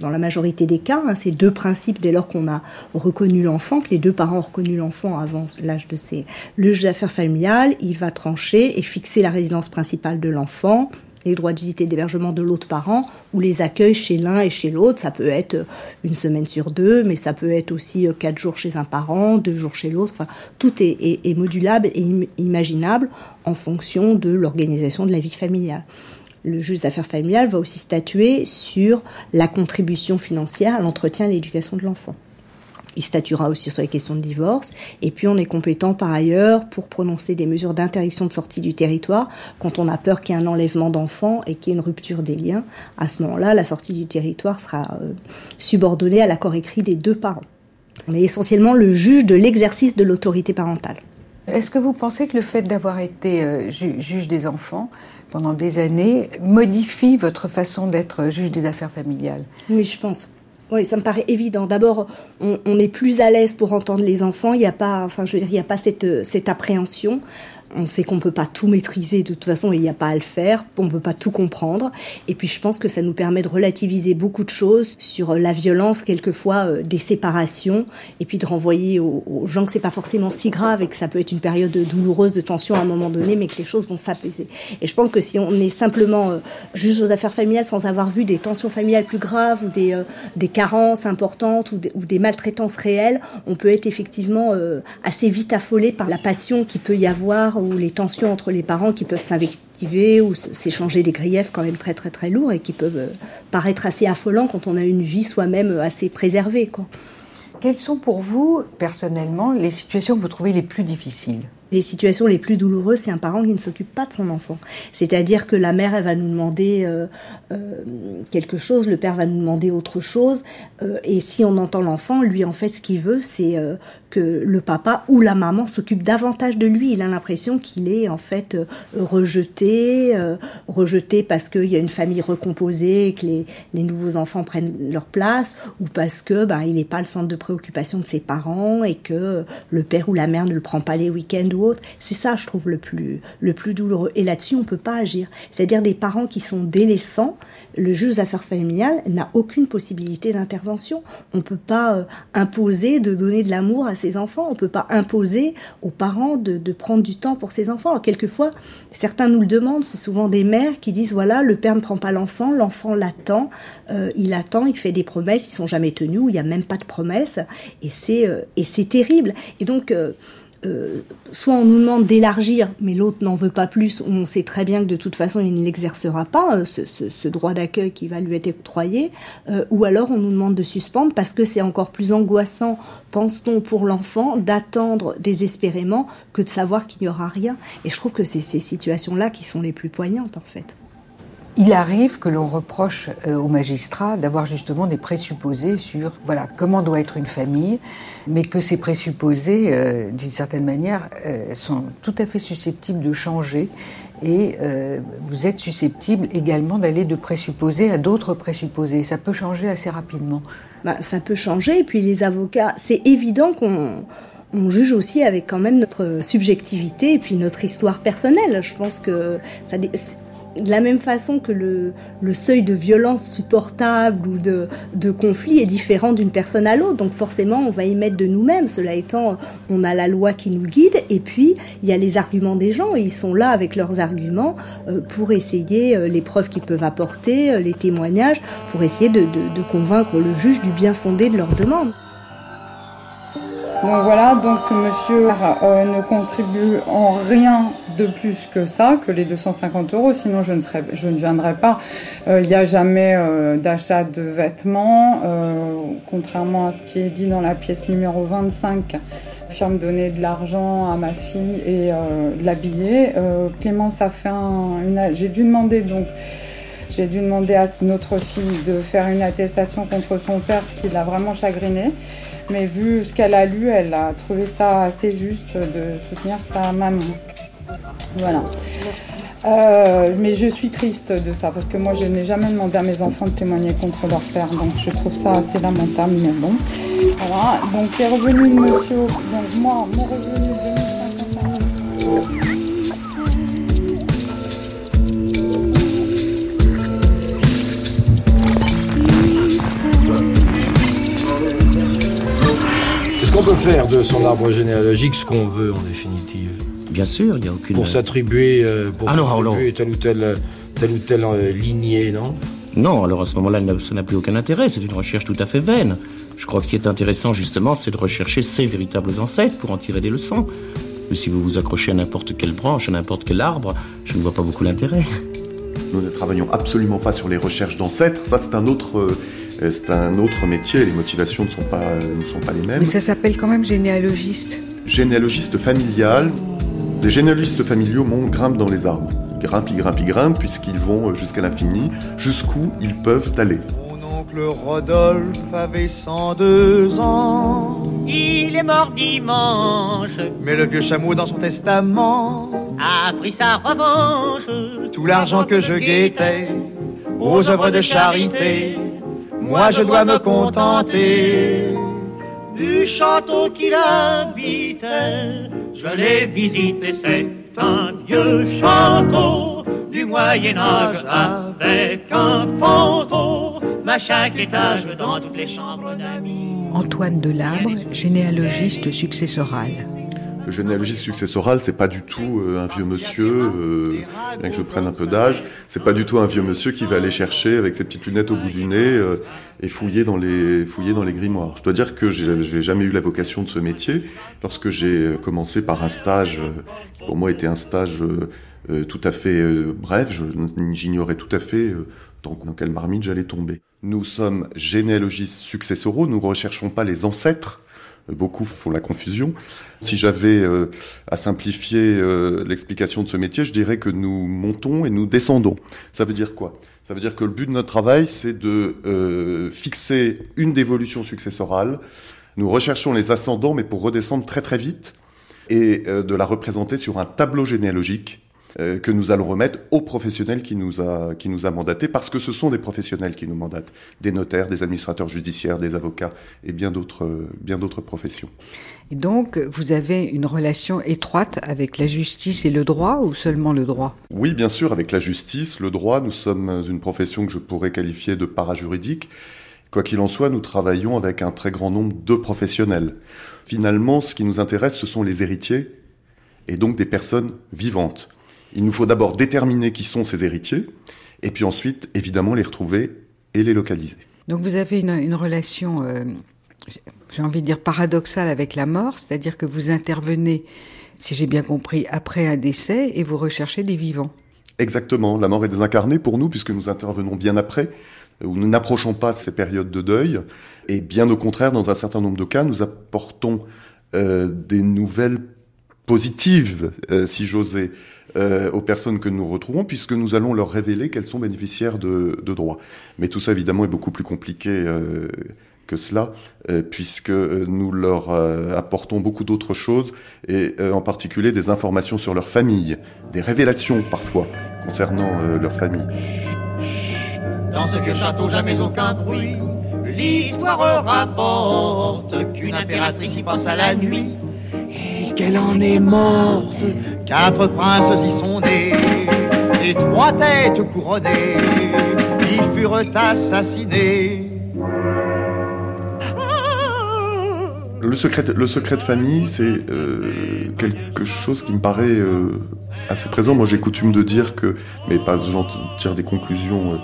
dans la majorité des cas, hein, ces deux principes dès lors qu'on a reconnu l'enfant, que les deux parents ont reconnu l'enfant avant l'âge de ses... Le juge d'affaires familiales, il va trancher et fixer la résidence principale de l'enfant, les droits de visite et d'hébergement de l'autre parent, ou les accueils chez l'un et chez l'autre. Ça peut être euh, une semaine sur deux, mais ça peut être aussi euh, quatre jours chez un parent, deux jours chez l'autre. Enfin, tout est, modulable et im- imaginable en fonction de l'organisation de la vie familiale. Le juge des affaires familiales va aussi statuer sur la contribution financière à l'entretien et à l'éducation de l'enfant. Il statuera aussi sur les questions de divorce. Et puis on est compétent par ailleurs pour prononcer des mesures d'interdiction de sortie du territoire quand on a peur qu'il y ait un enlèvement d'enfants et qu'il y ait une rupture des liens. À ce moment-là, la sortie du territoire sera euh, subordonnée à l'accord écrit des deux parents. On est essentiellement le juge de l'exercice de l'autorité parentale.
Est-ce que vous pensez que le fait d'avoir été euh, juge des enfants pendant des années modifie votre façon d'être juge des affaires familiales?
Oui, je pense. Oui, ça me paraît évident. D'abord, on, est plus à l'aise pour entendre les enfants. Il n'y a pas, enfin, je veux dire, il n'y a pas cette, cette appréhension on sait qu'on peut pas tout maîtriser de toute façon, il n'y a pas à le faire, on peut pas tout comprendre. Et puis je pense que ça nous permet de relativiser beaucoup de choses sur la violence, quelquefois euh, des séparations, et puis de renvoyer aux, gens que c'est pas forcément si grave et que ça peut être une période douloureuse de tension à un moment donné, mais que les choses vont s'apaiser. Et je pense que si on est simplement euh, juste aux affaires familiales sans avoir vu des tensions familiales plus graves ou des, euh, des carences importantes ou des, ou des, maltraitances réelles, on peut être effectivement assez vite affolé par la passion qui peut y avoir ou les tensions entre les parents qui peuvent s'invectiver ou s'échanger des griefs quand même très très très lourds et qui peuvent euh, paraître assez affolants quand on a une vie soi-même euh, assez préservée. Quoi.
Quelles sont pour vous, personnellement, les situations que vous trouvez les plus difficiles?
Les situations les plus douloureuses, c'est un parent qui ne s'occupe pas de son enfant. C'est-à-dire que la mère, elle va nous demander euh, quelque chose, le père va nous demander autre chose, et si on entend l'enfant, lui en fait ce qu'il veut, c'est que le papa ou la maman s'occupe davantage de lui. Il a l'impression qu'il est en fait euh, rejeté, euh, rejeté parce qu'il y a une famille recomposée, et que les, nouveaux enfants prennent leur place, ou parce que ben, il n'est pas le centre de préoccupation de ses parents et que le père ou la mère ne le prend pas les week-ends ou autre. C'est ça, je trouve, le plus, le plus douloureux. Et là-dessus, on peut pas agir. C'est-à-dire des parents qui sont délaissants, le juge d'affaires familiales n'a aucune possibilité d'intervention. On peut pas euh, imposer de donner de l'amour à enfants. On peut pas imposer aux parents de, prendre du temps pour ses enfants. quelquefois, certains nous le demandent. C'est souvent des mères qui disent voilà, le père ne prend pas l'enfant, l'enfant l'attend, euh, il attend, il fait des promesses, ils sont jamais tenus, il n'y a même pas de promesses, et c'est euh, et c'est terrible. Et donc euh, soit on nous demande d'élargir, mais l'autre n'en veut pas plus, on sait très bien que de toute façon il ne l'exercera pas, euh, ce, droit d'accueil qui va lui être octroyé, euh, ou alors on nous demande de suspendre parce que c'est encore plus angoissant, pense-t-on, pour l'enfant d'attendre désespérément que de savoir qu'il n'y aura rien. Et je trouve que c'est ces situations-là qui sont les plus poignantes en fait.
Il arrive que l'on reproche euh, aux magistrats d'avoir justement des présupposés sur voilà comment doit être une famille, mais que ces présupposés, euh, d'une certaine manière, euh, sont tout à fait susceptibles de changer. Et vous êtes susceptible également d'aller de présupposés à d'autres présupposés. Ça peut changer assez rapidement.
Bah, ça peut changer. Et puis les avocats, c'est évident qu'on on juge aussi avec quand même notre subjectivité et puis notre histoire personnelle. Je pense que ça, de la même façon que le, seuil de violence supportable ou de, de conflit est différent d'une personne à l'autre. Donc forcément, on va y mettre de nous-mêmes. Cela étant, on a la loi qui nous guide et puis il y a les arguments des gens ils sont là avec leurs arguments euh, pour essayer euh, les preuves qu'ils peuvent apporter, euh, les témoignages, pour essayer de, de convaincre le juge du bien fondé de leur demande.
Donc voilà, donc monsieur euh, ne contribue en rien de plus que ça, que les 250 euros, sinon je ne, serais, je ne viendrai pas. Euh, il n'y a jamais euh, d'achat de vêtements, contrairement à ce qui est dit dans la pièce numéro 25 firme donner de l'argent à ma fille et l'habiller. Clémence a fait un, une, j'ai dû demander donc j'ai dû demander à notre fille de faire une attestation contre son père, ce qui l'a vraiment chagriné. Mais vu ce qu'elle a lu, elle a trouvé ça assez juste de soutenir sa maman. Voilà. Euh, mais je suis triste de ça parce que moi je n'ai jamais demandé à mes enfants de témoigner contre leur père donc je trouve ça assez lamentable mais bon voilà donc les revenus de monsieur donc moi mon revenu de 2550
qu'on peut faire de son arbre généalogique ce qu'on veut en définitive?
Bien sûr, il n'y a aucune.
Pour s'attribuer, euh, pour ah telle ou telle, telle ou telle euh, lignée, non?
Non, alors à ce moment-là, ça n'a plus aucun intérêt. C'est une recherche tout à fait vaine. Je crois que ce qui est intéressant, justement, c'est de rechercher ses véritables ancêtres pour en tirer des leçons. Mais si vous vous accrochez à n'importe quelle branche, à n'importe quel arbre, je ne vois pas beaucoup l'intérêt.
Nous ne travaillons absolument pas sur les recherches d'ancêtres. Ça, c'est un autre. Euh, C'est un autre métier, les motivations ne sont pas, ne sont pas les mêmes.
Mais ça s'appelle quand même généalogiste.
Généalogiste familial. Les généalogistes familiaux montent, grimpent dans les arbres. Ils grimpent, ils grimpent, ils grimpent, puisqu'ils vont jusqu'à l'infini, jusqu'où ils peuvent aller.
Mon oncle Rodolphe avait 102 ans.
Il est mort dimanche.
Mais le vieux chameau dans son testament
a pris sa revanche.
Tout l'argent que je guettais aux œuvres de charité, moi je dois me contenter du château qu'il habitait. Je l'ai visité, c'est un vieux château du Moyen Âge avec un fantôme à chaque étage dans toutes les chambres d'amis.
Antoine Delabre, généalogiste successoral.
Le généalogiste successoral, c'est pas du tout euh, un vieux monsieur, euh, bien que je prenne un peu d'âge, c'est pas du tout un vieux monsieur qui va aller chercher avec ses petites lunettes au bout du nez euh, et fouiller dans les fouiller dans les grimoires. Je dois dire que j'ai jamais eu la vocation de ce métier. Lorsque j'ai commencé par un stage, qui pour moi était un stage tout à fait bref, j'ignorais tout à fait dans quelle marmite j'allais tomber. Nous sommes généalogistes successoraux, nous ne recherchons pas les ancêtres, Beaucoup font la confusion. Si j'avais euh, à simplifier euh, l'explication de ce métier, je dirais que nous montons et nous descendons. Ça veut dire quoi? Ça veut dire que le but de notre travail, c'est de euh, fixer une dévolution successorale. Nous recherchons les ascendants, mais pour redescendre très très vite, et de la représenter sur un tableau généalogique euh, que nous allons remettre aux professionnels qui nous a qui nous a mandatés parce que ce sont des professionnels qui nous mandatent, des notaires, des administrateurs judiciaires, des avocats et bien d'autres bien d'autres professions.
Et donc vous avez une relation étroite avec la justice et le droit ou seulement le droit?
Oui, bien sûr, avec la justice, le droit, nous sommes une profession que je pourrais qualifier de parajuridique. Quoi qu'il en soit, nous travaillons avec un très grand nombre de professionnels. Finalement, ce qui nous intéresse, ce sont les héritiers et donc des personnes vivantes. Il nous faut d'abord déterminer qui sont ces héritiers, et puis ensuite, évidemment, les retrouver et les localiser.
Donc vous avez une, relation, euh, j'ai envie de dire, paradoxale avec la mort, c'est-à-dire que vous intervenez, si j'ai bien compris, après un décès, et vous recherchez des vivants.
Exactement, la mort est désincarnée pour nous, puisque nous intervenons bien après, où nous n'approchons pas ces périodes de deuil, et bien au contraire, dans un certain nombre de cas, nous apportons euh, des nouvelles positives, euh, si j'osais, euh, aux personnes que nous retrouvons, puisque nous allons leur révéler qu'elles sont bénéficiaires de, droits. Mais tout ça, évidemment, est beaucoup plus compliqué euh, que cela, euh, puisque nous leur apportons beaucoup d'autres choses, et en particulier des informations sur leur famille, des révélations parfois concernant leur famille.
Dans ce vieux château, jamais aucun bruit. L'histoire rapporte qu'une impératrice y passe à la nuit qu'elle en est morte. Quatre princes y sont nés, et trois têtes couronnées, ils furent assassinés.
Le secret, de famille, c'est euh, quelque chose qui me paraît euh, assez présent. Moi, j'ai coutume de dire que, mais pas j'en tire des conclusions euh,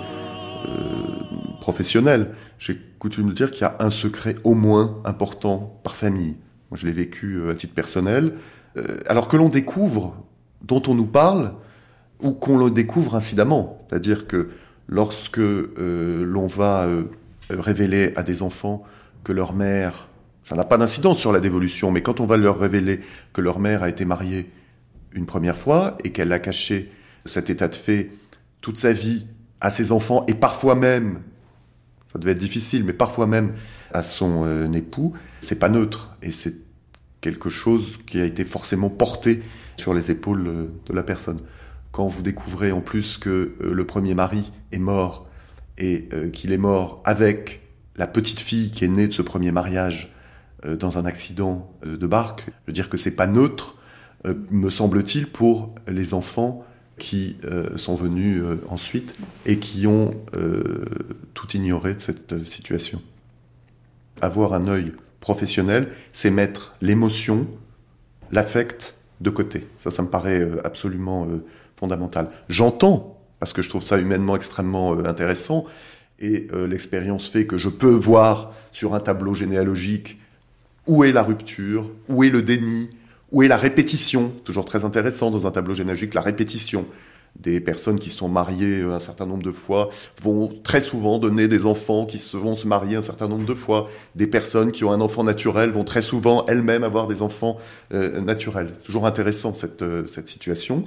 professionnelles, j'ai coutume de dire qu'il y a un secret au moins important par famille. Je l'ai vécu euh, à titre personnel. Euh, alors que l'on découvre, dont on nous parle, ou qu'on le découvre incidemment. C'est-à-dire que lorsque euh, l'on va révéler à des enfants que leur mère, ça n'a pas d'incidence sur la dévolution, mais quand on va leur révéler que leur mère a été mariée une première fois et qu'elle a caché cet état de fait toute sa vie à ses enfants et parfois même, ça devait être difficile, mais parfois même à son époux, c'est pas neutre et c'est quelque chose qui a été forcément porté sur les épaules euh, de la personne. Quand vous découvrez en plus que euh, le premier mari est mort et euh, qu'il est mort avec la petite fille qui est née de ce premier mariage dans un accident de barque, je veux dire que c'est pas neutre, me semble-t-il, pour les enfants qui sont venus ensuite et qui ont tout ignoré de cette situation. Avoir un œil professionnel, c'est mettre l'émotion, l'affect de côté. Ça, ça me paraît euh, absolument euh, fondamental. J'entends, parce que je trouve ça humainement extrêmement euh, intéressant, et l'expérience fait que je peux voir sur un tableau généalogique où est la rupture, où est le déni, où est la répétition, toujours très intéressant dans un tableau généalogique, la répétition des personnes qui sont mariées un certain nombre de fois vont très souvent donner des enfants qui vont se marier un certain nombre de fois. Des personnes qui ont un enfant naturel vont très souvent elles-mêmes avoir des enfants naturels. C'est toujours intéressant cette, cette situation.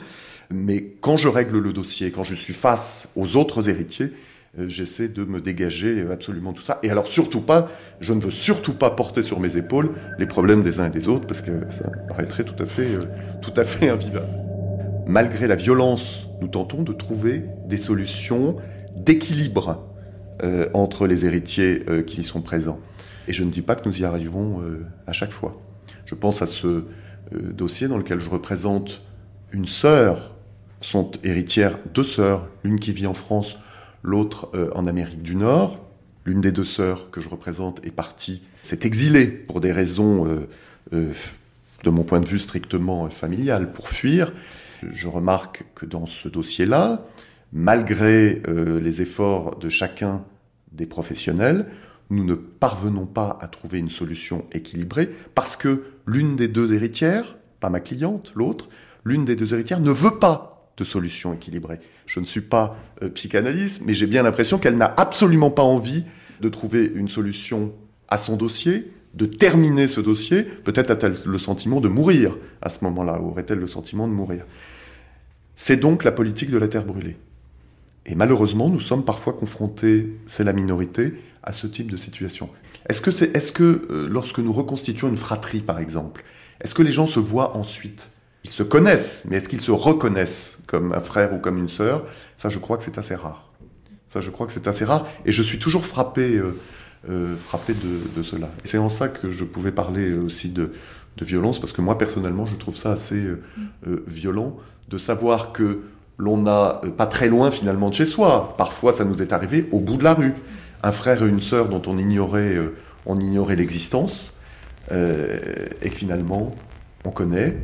Mais quand je règle le dossier, quand je suis face aux autres héritiers, euh, j'essaie de me dégager euh, absolument tout ça. Et alors surtout pas, je ne veux surtout pas porter sur mes épaules les problèmes des uns et des autres, parce que ça paraîtrait tout à fait, euh, tout à fait invivable. Malgré la violence, nous tentons de trouver des solutions d'équilibre entre les héritiers qui y sont présents. Et je ne dis pas que nous y arrivons à chaque fois. Je pense à ce dossier dans lequel je représente une sœur, sont héritières deux sœurs, l'une qui vit en France, l'autre euh, en Amérique du Nord. L'une des deux sœurs que je représente est partie, s'est exilée pour des raisons, euh, euh, de mon point de vue, strictement familiales, pour fuir. Je remarque que dans ce dossier-là, malgré les efforts de chacun des professionnels, nous ne parvenons pas à trouver une solution équilibrée parce que l'une des deux héritières, pas ma cliente, l'autre, l'une des deux héritières ne veut pas de solution équilibrée. Je ne suis pas euh, psychanalyste, mais j'ai bien l'impression qu'elle n'a absolument pas envie de trouver une solution à son dossier, de terminer ce dossier. Peut-être a-t-elle le sentiment de mourir à ce moment-là, ou aurait-elle le sentiment de mourir? C'est donc la politique de la terre brûlée. Et malheureusement, nous sommes parfois confrontés, c'est la minorité, à ce type de situation. Est-ce que, est-ce que euh, lorsque nous reconstituons une fratrie, par exemple, est-ce que les gens se voient ensuite? Ils se connaissent, mais est-ce qu'ils se reconnaissent comme un frère ou comme une sœur? Ça, je crois que c'est assez rare. Ça, je crois que c'est assez rare. Et je suis toujours frappé, euh, euh, frappé de, cela. Et c'est en ça que je pouvais parler aussi de, violence, parce que moi, personnellement, je trouve ça assez violent de savoir que l'on n'a pas très loin finalement de chez soi. Parfois, ça nous est arrivé au bout de la rue. Un frère et une sœur dont on ignorait, on ignorait l'existence, et que finalement, on connaît,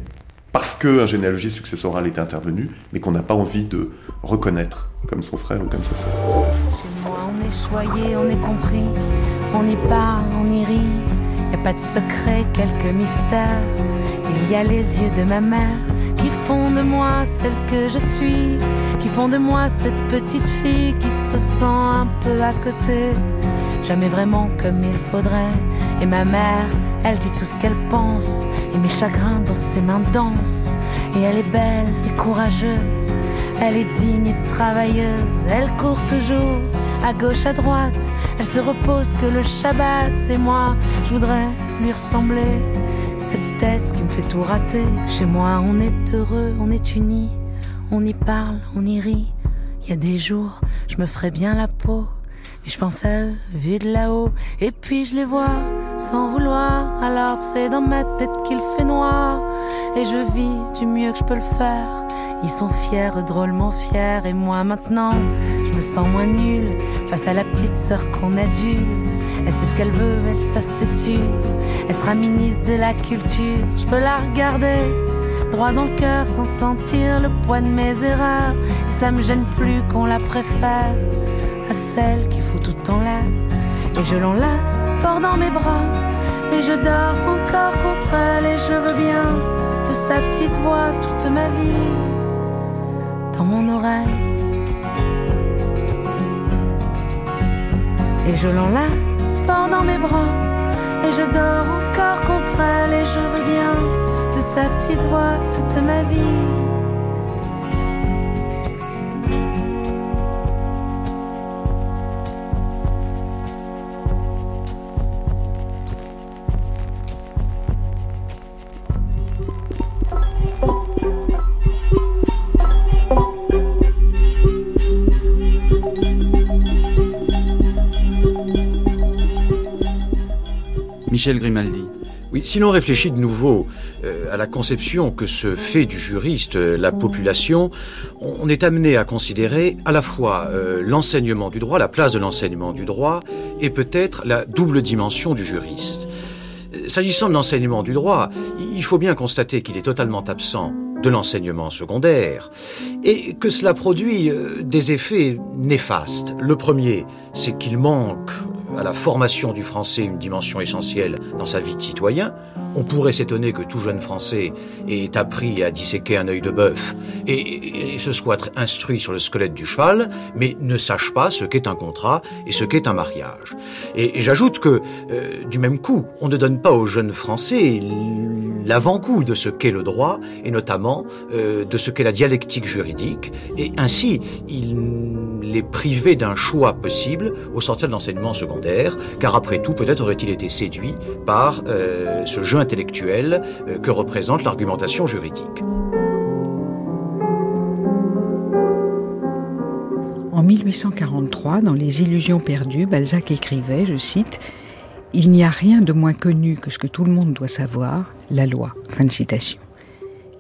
parce qu'un généalogie successoral est intervenu, mais qu'on n'a pas envie de reconnaître comme son frère ou comme sa sœur.
Chez moi, on est choyé, on est compris, on y parle, on y rit. Y a pas de secret, quelques mystères. Il y a les yeux de ma mère qui font moi celle que je suis, qui font de moi cette petite fille qui se sent un peu à côté, jamais vraiment comme il faudrait. Et ma mère, elle dit tout ce qu'elle pense, et mes chagrins dans ses mains dansent. Et elle est belle et courageuse, elle est digne et travailleuse, elle court toujours à gauche, à droite, elle se repose que le Shabbat. Et moi, je voudrais lui ressembler, ce qui me fait tout rater. Chez moi, on est heureux, on est unis, on y parle, on y rit. Il y a des jours, je me ferais bien la peau. Et je pense à eux, vu de là-haut, et puis je les vois sans vouloir. Alors c'est dans ma tête qu'il fait noir, et je vis du mieux que je peux le faire. Ils sont fiers, drôlement fiers, et moi maintenant, je me sens moins nulle face à la petite sœur qu'on a dû. Elle sait ce qu'elle veut, elle, ça c'est sûr. Elle sera ministre de la culture, je peux la regarder droit dans le cœur sans sentir le poids de mes erreurs. Et ça me gêne plus qu'on la préfère à celle qui fout tout temps là. Et je l'enlace fort dans mes bras. Et je dors encore contre elle. Et je veux bien de sa petite voix toute ma vie dans mon oreille. Et je l'enlace dans mes bras. Et je dors encore contre elle. Et je bien de sa petite voix toute ma vie.
Michel Grimaldi. Oui, si l'on réfléchit de nouveau euh, à la conception que se fait du juriste euh, la population, on, est amené à considérer à la fois euh, l'enseignement du droit, la place de l'enseignement du droit, et peut-être la double dimension du juriste. S'agissant de l'enseignement du droit, il faut bien constater qu'il est totalement absent de l'enseignement secondaire et que cela produit des effets néfastes. Le premier, c'est qu'il manque à la formation du français une dimension essentielle dans sa vie de citoyen. On pourrait s'étonner que tout jeune Français ait appris à disséquer un œil de bœuf et, se soit instruit sur le squelette du cheval, mais ne sache pas ce qu'est un contrat et ce qu'est un mariage. Et, j'ajoute que, euh, du même coup, on ne donne pas aux jeunes Français l'avant-goût de ce qu'est le droit, et notamment euh, de ce qu'est la dialectique juridique, et ainsi il les privait d'un choix possible au sortir de l'enseignement secondaire, car après tout, peut-être aurait-il été séduit par euh, ce jeu intellectuel euh, que représente l'argumentation juridique.
En 1843, dans Les Illusions perdues, Balzac écrivait, je cite, Il n'y a rien de moins connu que ce que tout le monde doit savoir, la loi. Fin de citation.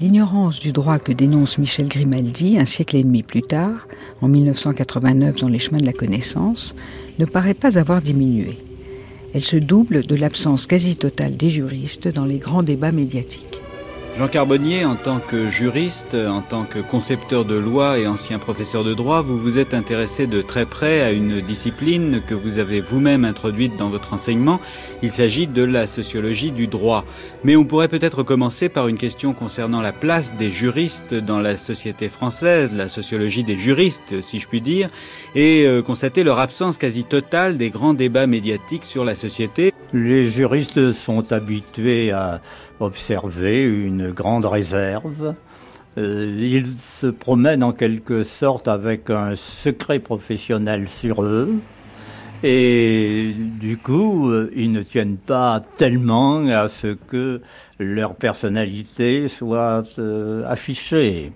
L'ignorance du droit que dénonce Michel Grimaldi un siècle et demi plus tard, en 1989 dans Les chemins de la connaissance, ne paraît pas avoir diminué. Elle se double de l'absence quasi totale des juristes dans les grands débats médiatiques.
Jean Carbonnier, en tant que juriste, en tant que concepteur de loi et ancien professeur de droit, vous vous êtes intéressé de très près à une discipline que vous avez vous-même introduite dans votre enseignement. Il s'agit de la sociologie du droit. Mais on pourrait peut-être commencer par une question concernant la place des juristes dans la société française, la sociologie des juristes, si je puis dire, et euh, constater leur absence quasi totale des grands débats médiatiques sur la société.
Les juristes sont habitués à observer une grande réserve. Euh, ils se promènent en quelque sorte avec un secret professionnel sur eux. Et du coup, euh, ils ne tiennent pas tellement à ce que leur personnalité soit euh, affichée.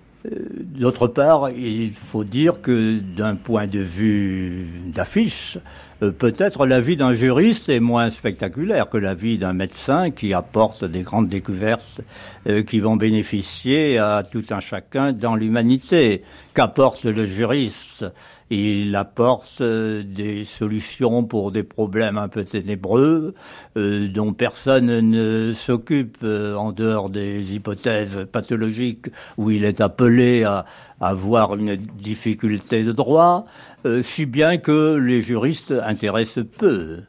D'autre part, il faut dire que d'un point de vue d'affiche, euh, peut-être la vie d'un juriste est moins spectaculaire que la vie d'un médecin qui apporte des grandes découvertes euh, qui vont bénéficier à tout un chacun dans l'humanité. Qu'apporte le juriste? Il apporte euh, des solutions pour des problèmes un peu ténébreux dont personne ne s'occupe en dehors des hypothèses pathologiques où il est appelé à avoir une difficulté de droit. Euh, si bien que les juristes intéressent peu.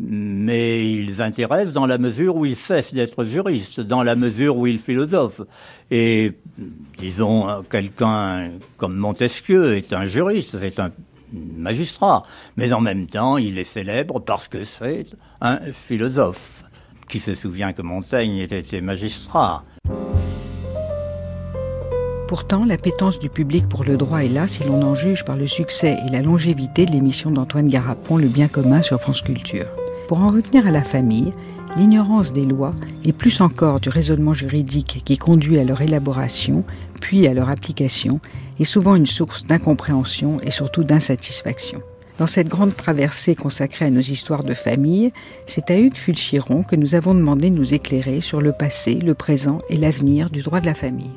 Mais ils intéressent dans la mesure où ils cessent d'être juristes, dans la mesure où ils philosophent. Et disons, quelqu'un comme Montesquieu est un juriste, c'est un magistrat, mais en même temps, il est célèbre parce que c'est un philosophe. Qui se souvient que Montaigne était magistrat
Pourtant, l'appétence du public pour le droit est là si l'on en juge par le succès et la longévité de l'émission d'Antoine Garapon Le bien commun sur France Culture. Pour en revenir à la famille, l'ignorance des lois et plus encore du raisonnement juridique qui conduit à leur élaboration, puis à leur application, est souvent une source d'incompréhension et surtout d'insatisfaction. Dans cette grande traversée consacrée à nos histoires de famille, c'est à Hugues Fulchiron que nous avons demandé de nous éclairer sur le passé, le présent et l'avenir du droit de la famille.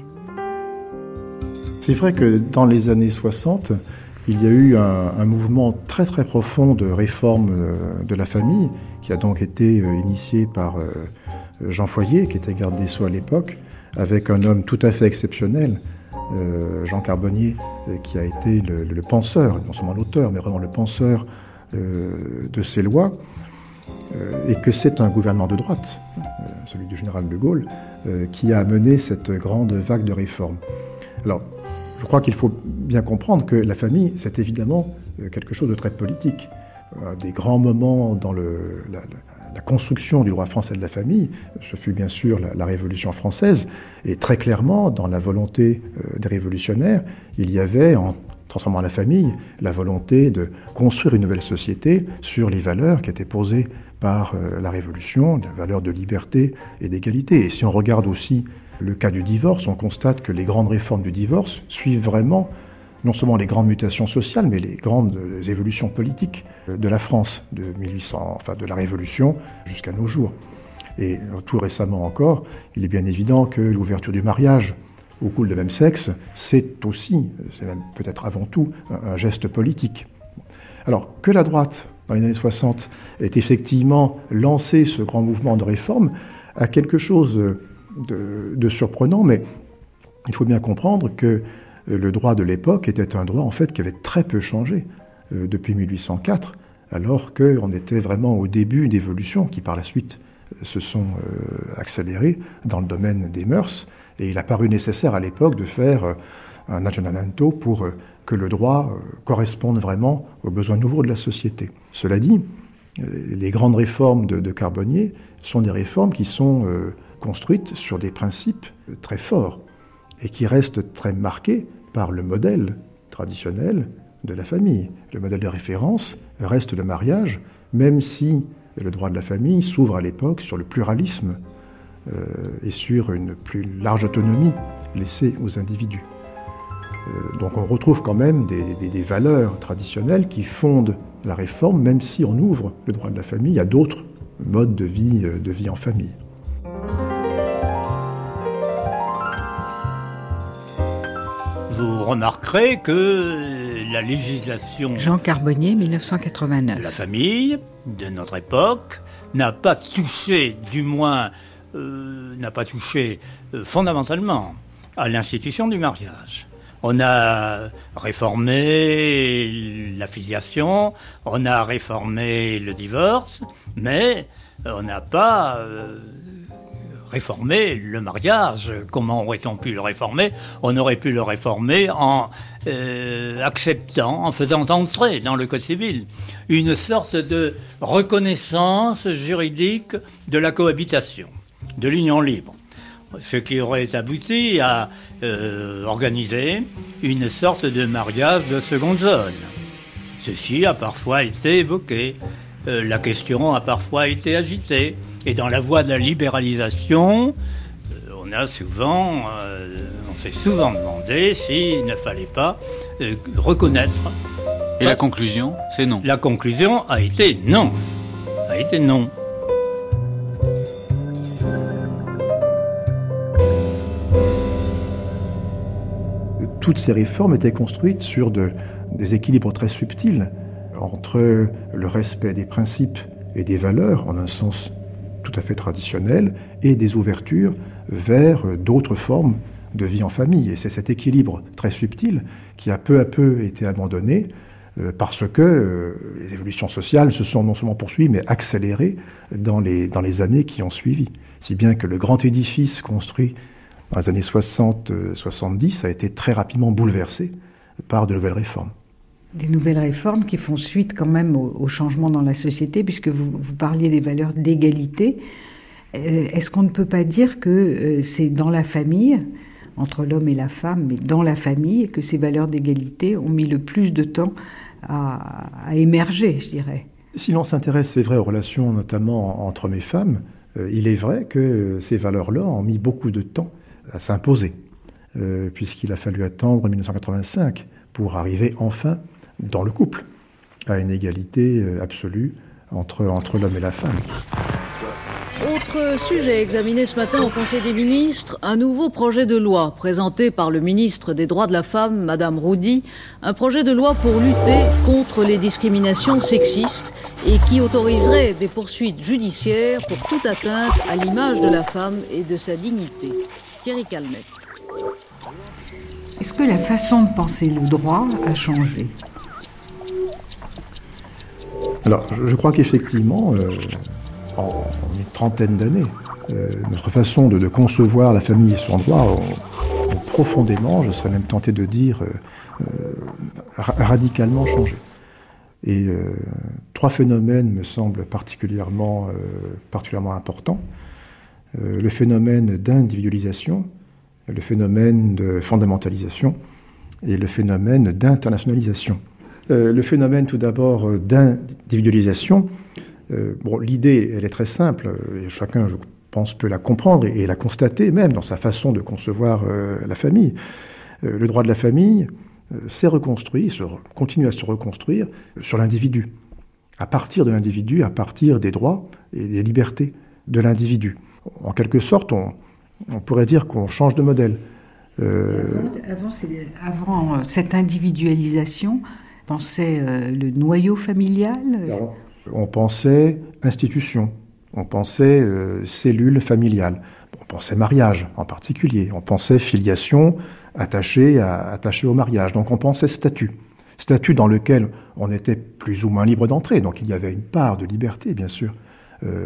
C'est vrai que dans les années 60, il y a eu un, mouvement très très profond de réforme euh, de la famille, qui a donc été euh, initié par euh, Jean Foyer, qui était garde des Sceaux à l'époque, avec un homme tout à fait exceptionnel, Jean Carbonnier, qui a été le, penseur, non seulement l'auteur, mais vraiment le penseur de ces lois, et que c'est un gouvernement de droite, celui du général de Gaulle, qui a mené cette grande vague de réformes. Je crois qu'il faut bien comprendre que la famille, c'est évidemment euh, quelque chose de très politique. Euh, des grands moments dans la, construction du droit français de la famille, ce fut bien sûr la, Révolution française, et très clairement, dans la volonté euh, des révolutionnaires, il y avait, en transformant la famille, la volonté de construire une nouvelle société sur les valeurs qui étaient posées par la Révolution, les valeurs de liberté et d'égalité. Et si on regarde aussi le cas du divorce, on constate que les grandes réformes du divorce suivent vraiment non seulement les grandes mutations sociales, mais les grandes évolutions politiques de la France de 1800, enfin de la Révolution jusqu'à nos jours. Et tout récemment encore, il est bien évident que l'ouverture du mariage au couple de même sexe, c'est aussi, c'est même peut-être avant tout, un geste politique. Alors que la droite, dans les années 60, ait effectivement lancé ce grand mouvement de réforme, a quelque chose de, surprenant, mais il faut bien comprendre que euh, le droit de l'époque était un droit en fait qui avait très peu changé euh, depuis 1804, alors qu'on était vraiment au début d'évolution qui par la suite se sont accélérées dans le domaine des mœurs, et il a paru nécessaire à l'époque de faire un aggiornamento pour que le droit corresponde vraiment aux besoins nouveaux de la société. Cela dit, les grandes réformes de, Carbonnier sont des réformes qui sont construites sur des principes très forts et qui restent très marqués par le modèle traditionnel de la famille. Le modèle de référence reste le mariage, même si le droit de la famille s'ouvre à l'époque sur le pluralisme euh, et sur une plus large autonomie laissée aux individus. Euh, donc on retrouve quand même des, valeurs traditionnelles qui fondent la réforme, même si on ouvre le droit de la famille à d'autres modes de vie, euh, de vie en famille.
Remarquerez que la législation.
Jean Carbonnier, 1989.
De la famille de notre époque n'a pas touché, du moins, euh, n'a pas touché euh, fondamentalement à l'institution du mariage. On a réformé la filiation, on a réformé le divorce, mais on n'a pas euh, réformer le mariage. Comment aurait-on pu le réformer? On aurait pu le réformer en euh, acceptant, en faisant entrer dans le Code civil une sorte de reconnaissance juridique de la cohabitation, de l'union libre. Ce qui aurait abouti à euh, organiser une sorte de mariage de seconde zone. Ceci a parfois été évoqué. Euh, la question a parfois été agitée. Et dans la voie de la libéralisation, euh, on a souvent, euh, on s'est souvent demandé s'il ne fallait pas reconnaître.
Et la conclusion, c'est non.
La conclusion a été non. A été non.
Toutes ces réformes étaient construites sur des équilibres très subtils entre le respect des principes et des valeurs, en un sens tout à fait traditionnel, et des ouvertures vers d'autres formes de vie en famille. Et c'est cet équilibre très subtil qui a peu à peu été abandonné euh, parce que euh, les évolutions sociales se sont non seulement poursuivies, mais accélérées dans les, dans les années qui ont suivi. Si bien que le grand édifice construit dans les années 60-70 a été très rapidement bouleversé par de nouvelles réformes.
Des nouvelles réformes qui font suite quand même au, changement dans la société, puisque vous, parliez des valeurs d'égalité. Euh, est-ce qu'on ne peut pas dire que euh, c'est dans la famille, entre l'homme et la femme, mais dans la famille, que ces valeurs d'égalité ont mis le plus de temps à, émerger, je dirais?
Si l'on s'intéresse, c'est vrai, aux relations notamment entre hommes et femmes, euh, il est vrai que ces valeurs-là ont mis beaucoup de temps à s'imposer, puisqu'il a fallu attendre 1985 pour arriver enfin dans le couple, à une égalité euh, absolue entre, entre l'homme et la femme.
Autre sujet examiné ce matin au Conseil des ministres, un nouveau projet de loi présenté par le ministre des Droits de la Femme, Madame Roudy, un projet de loi pour lutter contre les discriminations sexistes et qui autoriserait des poursuites judiciaires pour toute atteinte à l'image de la femme et de sa dignité. Thierry Calmette.
Est-ce que la façon de penser le droit a changé?
Alors, je crois qu'effectivement, euh, en, une trentaine d'années, euh, notre façon de, concevoir la famille et son droit a, profondément, je serais même tenté de dire, euh, radicalement changé. Et trois phénomènes me semblent particulièrement, particulièrement importants. le phénomène d'individualisation, le phénomène de fondamentalisation et le phénomène d'internationalisation. Euh, le phénomène tout d'abord euh, d'individualisation, euh, bon, l'idée, elle est très simple, chacun, je pense, peut la comprendre et, la constater même dans sa façon de concevoir la famille. le droit de la famille s'est reconstruit, continue à se reconstruire sur l'individu, à partir de l'individu, à partir des droits et des libertés de l'individu. En quelque sorte, on, pourrait dire qu'on change de modèle.
Avant, avant, cette individualisation, pensait euh, le noyau familial?
On pensait institution, on pensait euh, cellule familiale, on pensait mariage en particulier, on pensait filiation attachée, à, au mariage, donc on pensait statut. Statut dans lequel on était plus ou moins libre d'entrer, donc il y avait une part de liberté, bien sûr,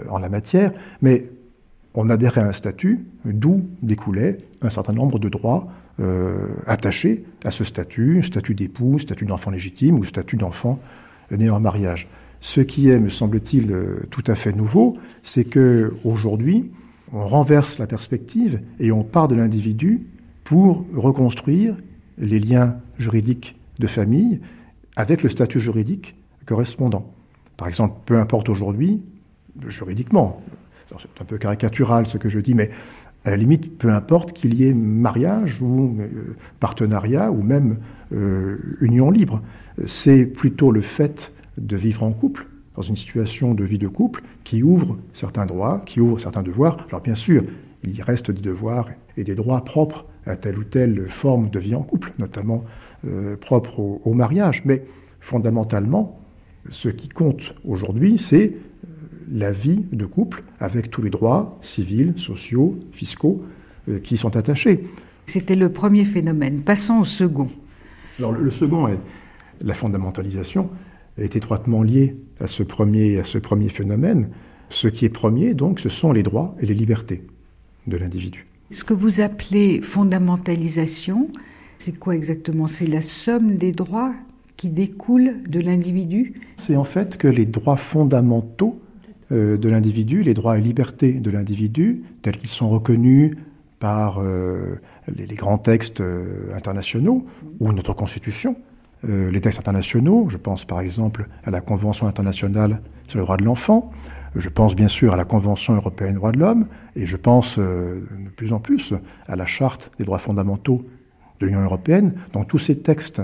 en la matière, mais on adhérait à un statut d'où découlait un certain nombre de droits attachés à ce statut, statut d'époux, statut d'enfant légitime ou statut d'enfant né en mariage. Ce qui est, me semble-t-il, tout à fait nouveau, c'est que aujourd'hui, on renverse la perspective et on part de l'individu pour reconstruire les liens juridiques de famille avec le statut juridique correspondant. Par exemple, peu importe aujourd'hui, juridiquement, c'est un peu caricatural ce que je dis, mais à la limite, peu importe qu'il y ait mariage ou euh, partenariat ou même euh, union libre. C'est plutôt le fait de vivre en couple, dans une situation de vie de couple, qui ouvre certains droits, qui ouvre certains devoirs. Alors bien sûr, il y reste des devoirs et des droits propres à telle ou telle forme de vie en couple, notamment euh, propre au, mariage. Mais fondamentalement, ce qui compte aujourd'hui, c'est la vie de couple avec tous les droits civils, sociaux, fiscaux euh, qui sont attachés.
C'était le premier phénomène. Passons au second.
Alors le, second est la fondamentalisation est étroitement liée à ce premier, à ce premier phénomène. Ce qui est premier, donc, ce sont les droits et les libertés de l'individu.
Ce que vous appelez fondamentalisation, c'est quoi exactement? C'est la somme des droits qui découlent de l'individu?
C'est en fait que les droits fondamentaux de l'individu, les droits et libertés de l'individu, tels qu'ils sont reconnus par euh, les, grands textes euh, internationaux ou notre Constitution, les textes internationaux, je pense par exemple à la Convention internationale sur le droit de l'enfant, je pense bien sûr à la Convention européenne des droits de l'homme et je pense euh, de plus en plus à la Charte des droits fondamentaux de l'Union européenne. Donc tous ces textes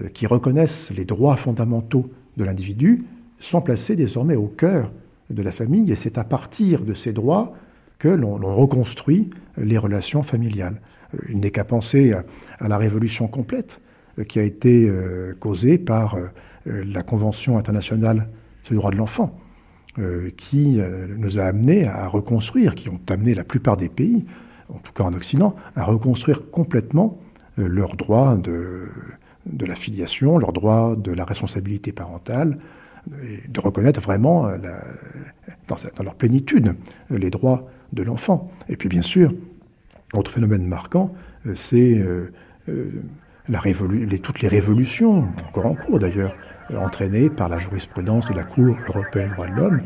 euh, qui reconnaissent les droits fondamentaux de l'individu sont placés désormais au cœur de la famille et c'est à partir de ces droits que l'on reconstruit les relations familiales. Euh, il n'est qu'à penser à, la révolution complète qui a été causée par la Convention internationale sur les droits de l'enfant euh, qui euh, nous a amené à reconstruire, qui ont amené la plupart des pays, en tout cas en Occident, à reconstruire complètement euh, leurs droits de, de la filiation, leurs droits de la responsabilité parentale, de reconnaître vraiment dans, leur plénitude les droits de l'enfant. Et puis bien sûr, autre phénomène marquant, c'est la les, toutes les révolutions, encore en cours d'ailleurs, entraîné par la jurisprudence de la Cour européenne des droits de l'homme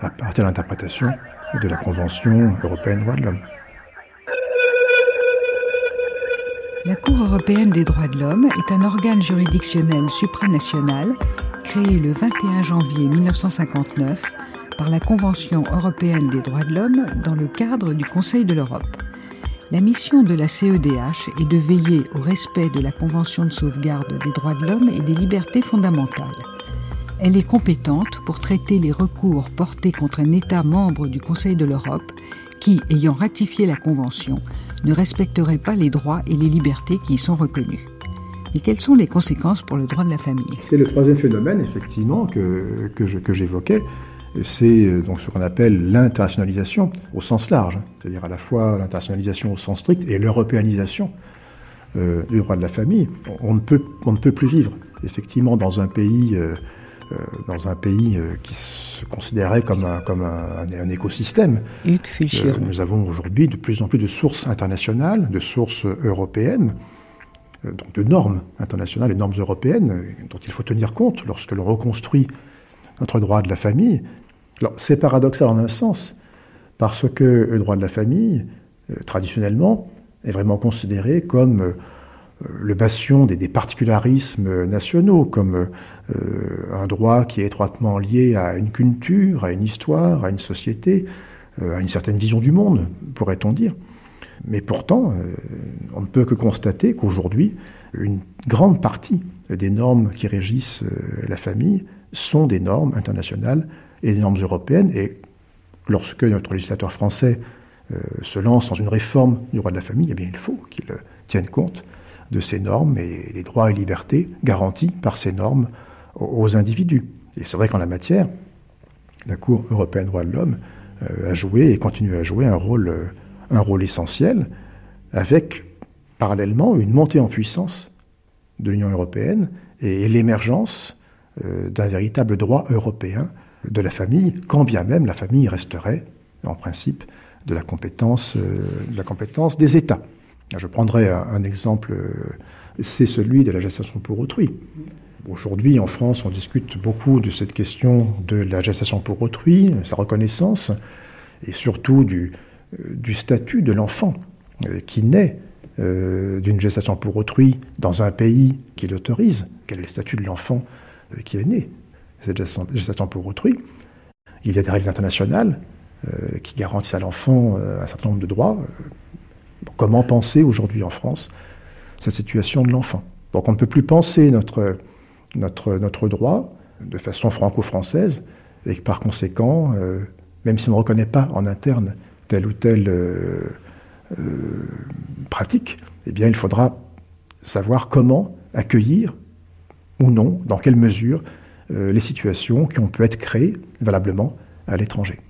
à partir de l'interprétation de la Convention européenne des droits de l'homme.
La Cour européenne des droits de l'homme est un organe juridictionnel supranational créé le 21 janvier 1959 par la Convention européenne des droits de l'homme dans le cadre du Conseil de l'Europe. La mission de la CEDH est de veiller au respect de la Convention de sauvegarde des droits de l'homme et des libertés fondamentales. Elle est compétente pour traiter les recours portés contre un État membre du Conseil de l'Europe qui, ayant ratifié la Convention, ne respecterait pas les droits et les libertés qui y sont reconnus. Mais quelles sont les conséquences pour le droit de la famille?
C'est le troisième phénomène, effectivement, que, que j'évoquais. C'est euh, donc ce qu'on appelle l'internationalisation au sens large, c'est-à-dire à la fois l'internationalisation au sens strict et l'européanisation euh, du droit de la famille. On ne, peut, on ne peut plus vivre effectivement dans un pays, euh, dans un pays qui se considérait comme un, comme un, écosystème. nous avons aujourd'hui de plus en plus de sources internationales, de sources européennes, donc de normes internationales et normes européennes dont il faut tenir compte lorsque l'on reconstruit notre droit de la famille, alors c'est paradoxal en un sens, parce que le droit de la famille, euh, traditionnellement, est vraiment considéré comme euh, le bastion des, particularismes nationaux, comme euh, un droit qui est étroitement lié à une culture, à une histoire, à une société, à une certaine vision du monde, pourrait-on dire. Mais pourtant, on ne peut que constater qu'aujourd'hui, une grande partie des normes qui régissent la famille sont des normes internationales et des normes européennes. Et lorsque notre législateur français euh, se lance dans une réforme du droit de la famille, eh il faut qu'il euh, tienne compte de ces normes et des droits et libertés garantis par ces normes aux, individus. Et c'est vrai qu'en la matière, la Cour européenne des droits de l'homme euh, a joué et continue à jouer un rôle, un rôle essentiel, avec parallèlement une montée en puissance de l'Union européenne et l'émergence d'un véritable droit européen de la famille, quand bien même la famille resterait, en principe, de la compétence, de la compétence des États. Je prendrai un, exemple, c'est celui de la gestation pour autrui. Aujourd'hui, en France, on discute beaucoup de cette question de la gestation pour autrui, sa reconnaissance, et surtout du, du statut de l'enfant qui naît euh, d'une gestation pour autrui dans un pays qui l'autorise, quel est le statut de l'enfant euh, qui est né, cette gestation pour autrui. Il y a des règles internationales euh, qui garantissent à l'enfant un certain nombre de droits. Comment penser aujourd'hui en France cette situation de l'enfant? Donc on ne peut plus penser notre, notre, notre droit de façon franco-française et par conséquent, même si on ne reconnaît pas en interne telle ou telle euh, pratique, eh bien, il faudra savoir comment accueillir ou non, dans quelle mesure, euh, les situations qui ont pu être créées valablement à l'étranger.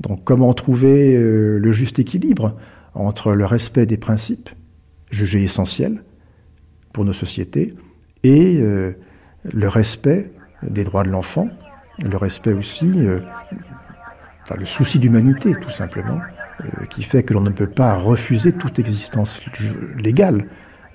Donc, comment trouver euh, le juste équilibre entre le respect des principes jugés essentiels pour nos sociétés et le respect des droits de l'enfant, le respect aussi, le souci d'humanité, tout simplement, euh, qui fait que l'on ne peut pas refuser toute existence légale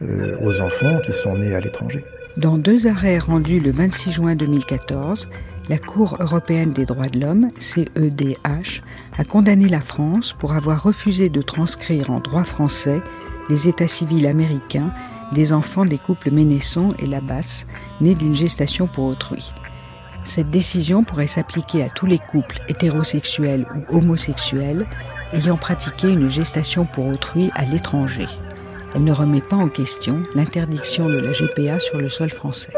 euh, aux enfants qui sont nés à l'étranger.
Dans deux arrêts rendus le 26 juin 2014, la Cour européenne des droits de l'homme, CEDH, a condamné la France pour avoir refusé de transcrire en droit français les états civils américains des enfants des couples Ménesson et Labas, nés d'une gestation pour autrui. Cette décision pourrait s'appliquer à tous les couples hétérosexuels ou homosexuels ayant pratiqué une gestation pour autrui à l'étranger. Elle ne remet pas en question l'interdiction de la GPA sur le sol français.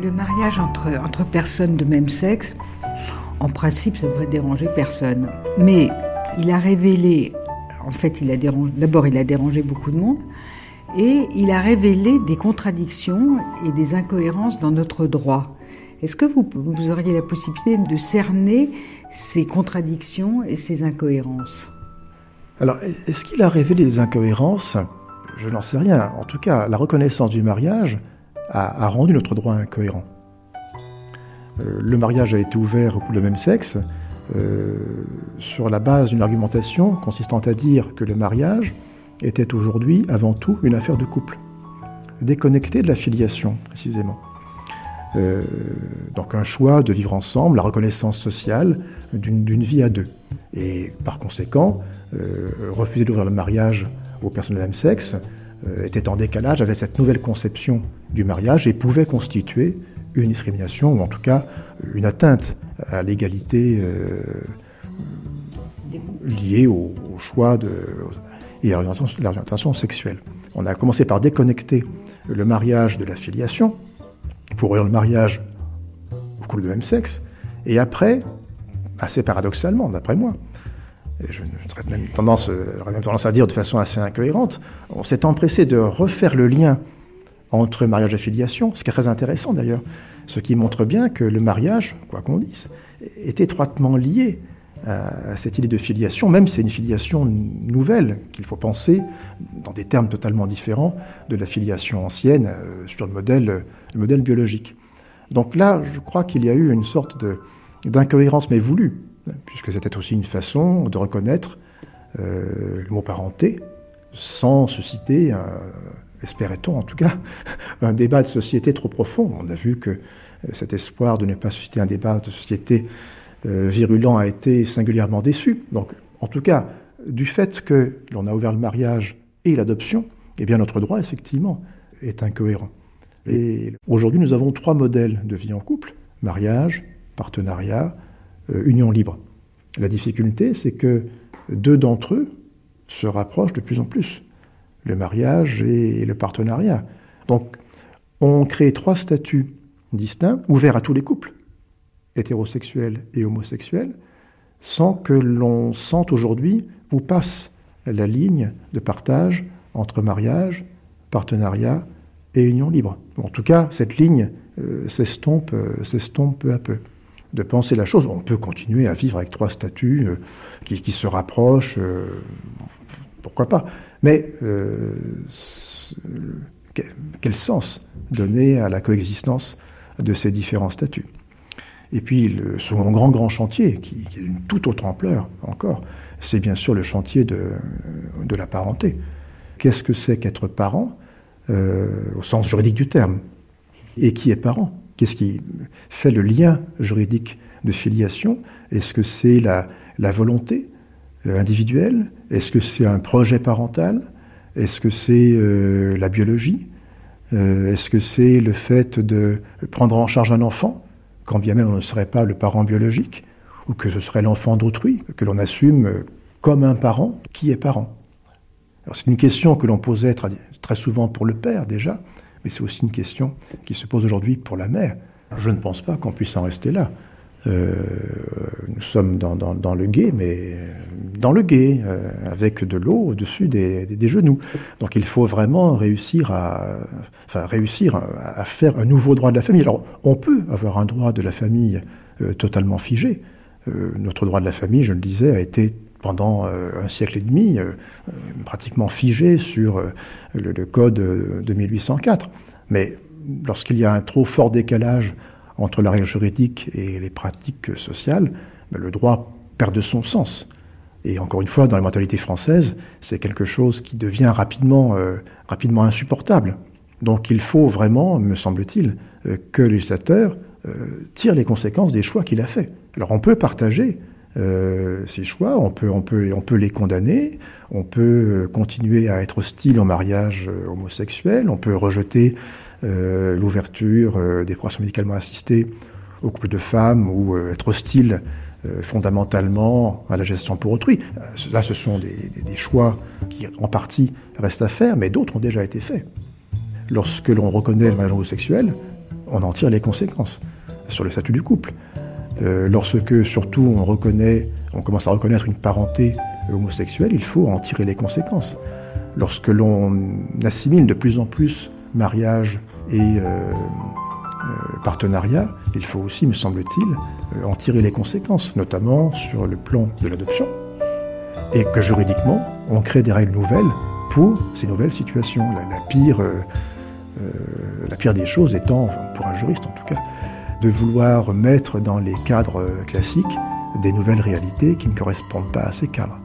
Le mariage entre, personnes de même sexe, en principe, ça devrait déranger personne. Mais il a révélé, en fait, il a d'abord, il a dérangé beaucoup de monde, et il a révélé des contradictions et des incohérences dans notre droit. Est-ce que vous, vous, auriez la possibilité de cerner ces contradictions et ces incohérences?
Alors, est-ce qu'il a révélé des incohérences? Je n'en sais rien. En tout cas, la reconnaissance du mariage a, rendu notre droit incohérent. Euh, le mariage a été ouvert au couple de même sexe sur la base d'une argumentation consistant à dire que le mariage était aujourd'hui avant tout une affaire de couple, déconnectée de la filiation précisément. Euh, donc un choix de vivre ensemble, la reconnaissance sociale d'une vie à deux. Et par conséquent, euh, refuser d'ouvrir le mariage aux personnes de même sexe euh, était en décalage avec cette nouvelle conception du mariage et pouvait constituer une discrimination ou en tout cas une atteinte à l'égalité liée au, choix de, et l'orientation sexuelle. On a commencé par déconnecter le mariage de la filiation pour ouvrir le mariage au couple de même sexe, et après, assez paradoxalement, d'après moi, et je traite même tendance, même tendance à dire de façon assez incohérente, on s'est empressé de refaire le lien entre mariage et filiation, ce qui est très intéressant d'ailleurs, ce qui montre bien que le mariage, quoi qu'on dise, est étroitement lié à cette idée de filiation, même si c'est une filiation nouvelle, qu'il faut penser dans des termes totalement différents de la filiation ancienne euh, sur le modèle, le modèle biologique. Donc là, je crois qu'il y a eu une sorte d'incohérence, mais voulue, puisque c'était aussi une façon de reconnaître euh, le mot parenté sans susciter, espérait-on en tout cas, un débat de société trop profond. On a vu que euh, cet espoir de ne pas susciter un débat de société euh, virulent a été singulièrement déçu. Donc, en tout cas, du fait que l'on a ouvert le mariage et l'adoption, eh bien, notre droit, effectivement, est incohérent. Et aujourd'hui, nous avons trois modèles de vie en couple mariage, partenariat, euh, union libre. La difficulté, c'est que deux d'entre eux se rapprochent de plus en plus le mariage et le partenariat. Donc, on crée trois statuts distincts, ouverts à tous les couples hétérosexuels et homosexuels, sans que l'on sente aujourd'hui où passe la ligne de partage entre mariage, partenariat et union libre. En tout cas, cette ligne euh, s'estompe, euh, s'estompe peu à peu. De penser la chose, on peut continuer à vivre avec trois statuts euh, qui, se rapprochent, pourquoi pas Mais quel sens donner à la coexistence de ces différents statuts? Et puis, le second grand, grand chantier, qui, est d'une toute autre ampleur encore, c'est bien sûr le chantier de, la parenté. Qu'est-ce que c'est qu'être parent au sens juridique du terme? Et qui est parent? Qu'est-ce qui fait le lien juridique de filiation? Est-ce que c'est la, volonté euh, individuelle Est-ce que c'est un projet parental? Est-ce que c'est euh, la biologie? Euh, Est-ce que c'est le fait de prendre en charge un enfant, quand bien même on ne serait pas le parent biologique, ou que ce serait l'enfant d'autrui, que l'on assume comme un parent qui est parent? C'est une question que l'on posait très souvent pour le père déjà, mais c'est aussi une question qui se pose aujourd'hui pour la mère. Je ne pense pas qu'on puisse en rester là. Euh, nous sommes dans, le guet, mais dans le guet, euh, avec de l'eau au-dessus des, genoux. Donc il faut vraiment réussir à, réussir à, faire un nouveau droit de la famille. Alors on peut avoir un droit de la famille euh, totalement figé. notre droit de la famille, je le disais, a été pendant un siècle et demi pratiquement figé sur le, code de 1804. Mais lorsqu'il y a un trop fort décalage entre la règle juridique et les pratiques sociales, ben, le droit perd de son sens. Et encore une fois, dans la mentalité française, c'est quelque chose qui devient rapidement, euh, rapidement insupportable. Donc il faut vraiment, me semble-t-il, euh, que le législateur euh, tire les conséquences des choix qu'il a faits. Alors on peut partager ces choix, on peut, on, peut, on peut les condamner, on peut continuer à être hostile au mariage homosexuel, on peut rejeter l'ouverture euh, des procédures médicalement assistées aux couples de femmes ou euh, être hostile fondamentalement à la gestion pour autrui. Là, ce sont des, choix qui, en partie, restent à faire, mais d'autres ont déjà été faits. Lorsque l'on reconnaît le mariage homosexuel, on en tire les conséquences sur le statut du couple. Euh, lorsque, surtout, on reconnaît, on commence à reconnaître une parenté homosexuelle, il faut en tirer les conséquences. Lorsque l'on assimile de plus en plus mariage et euh, euh, partenariat, il faut aussi, me semble-t-il, euh, en tirer les conséquences, notamment sur le plan de l'adoption, et que juridiquement, on crée des règles nouvelles pour ces nouvelles situations. La, pire, la pire des choses étant, pour un juriste en tout cas, de vouloir mettre dans les cadres classiques des nouvelles réalités qui ne correspondent pas à ces cadres.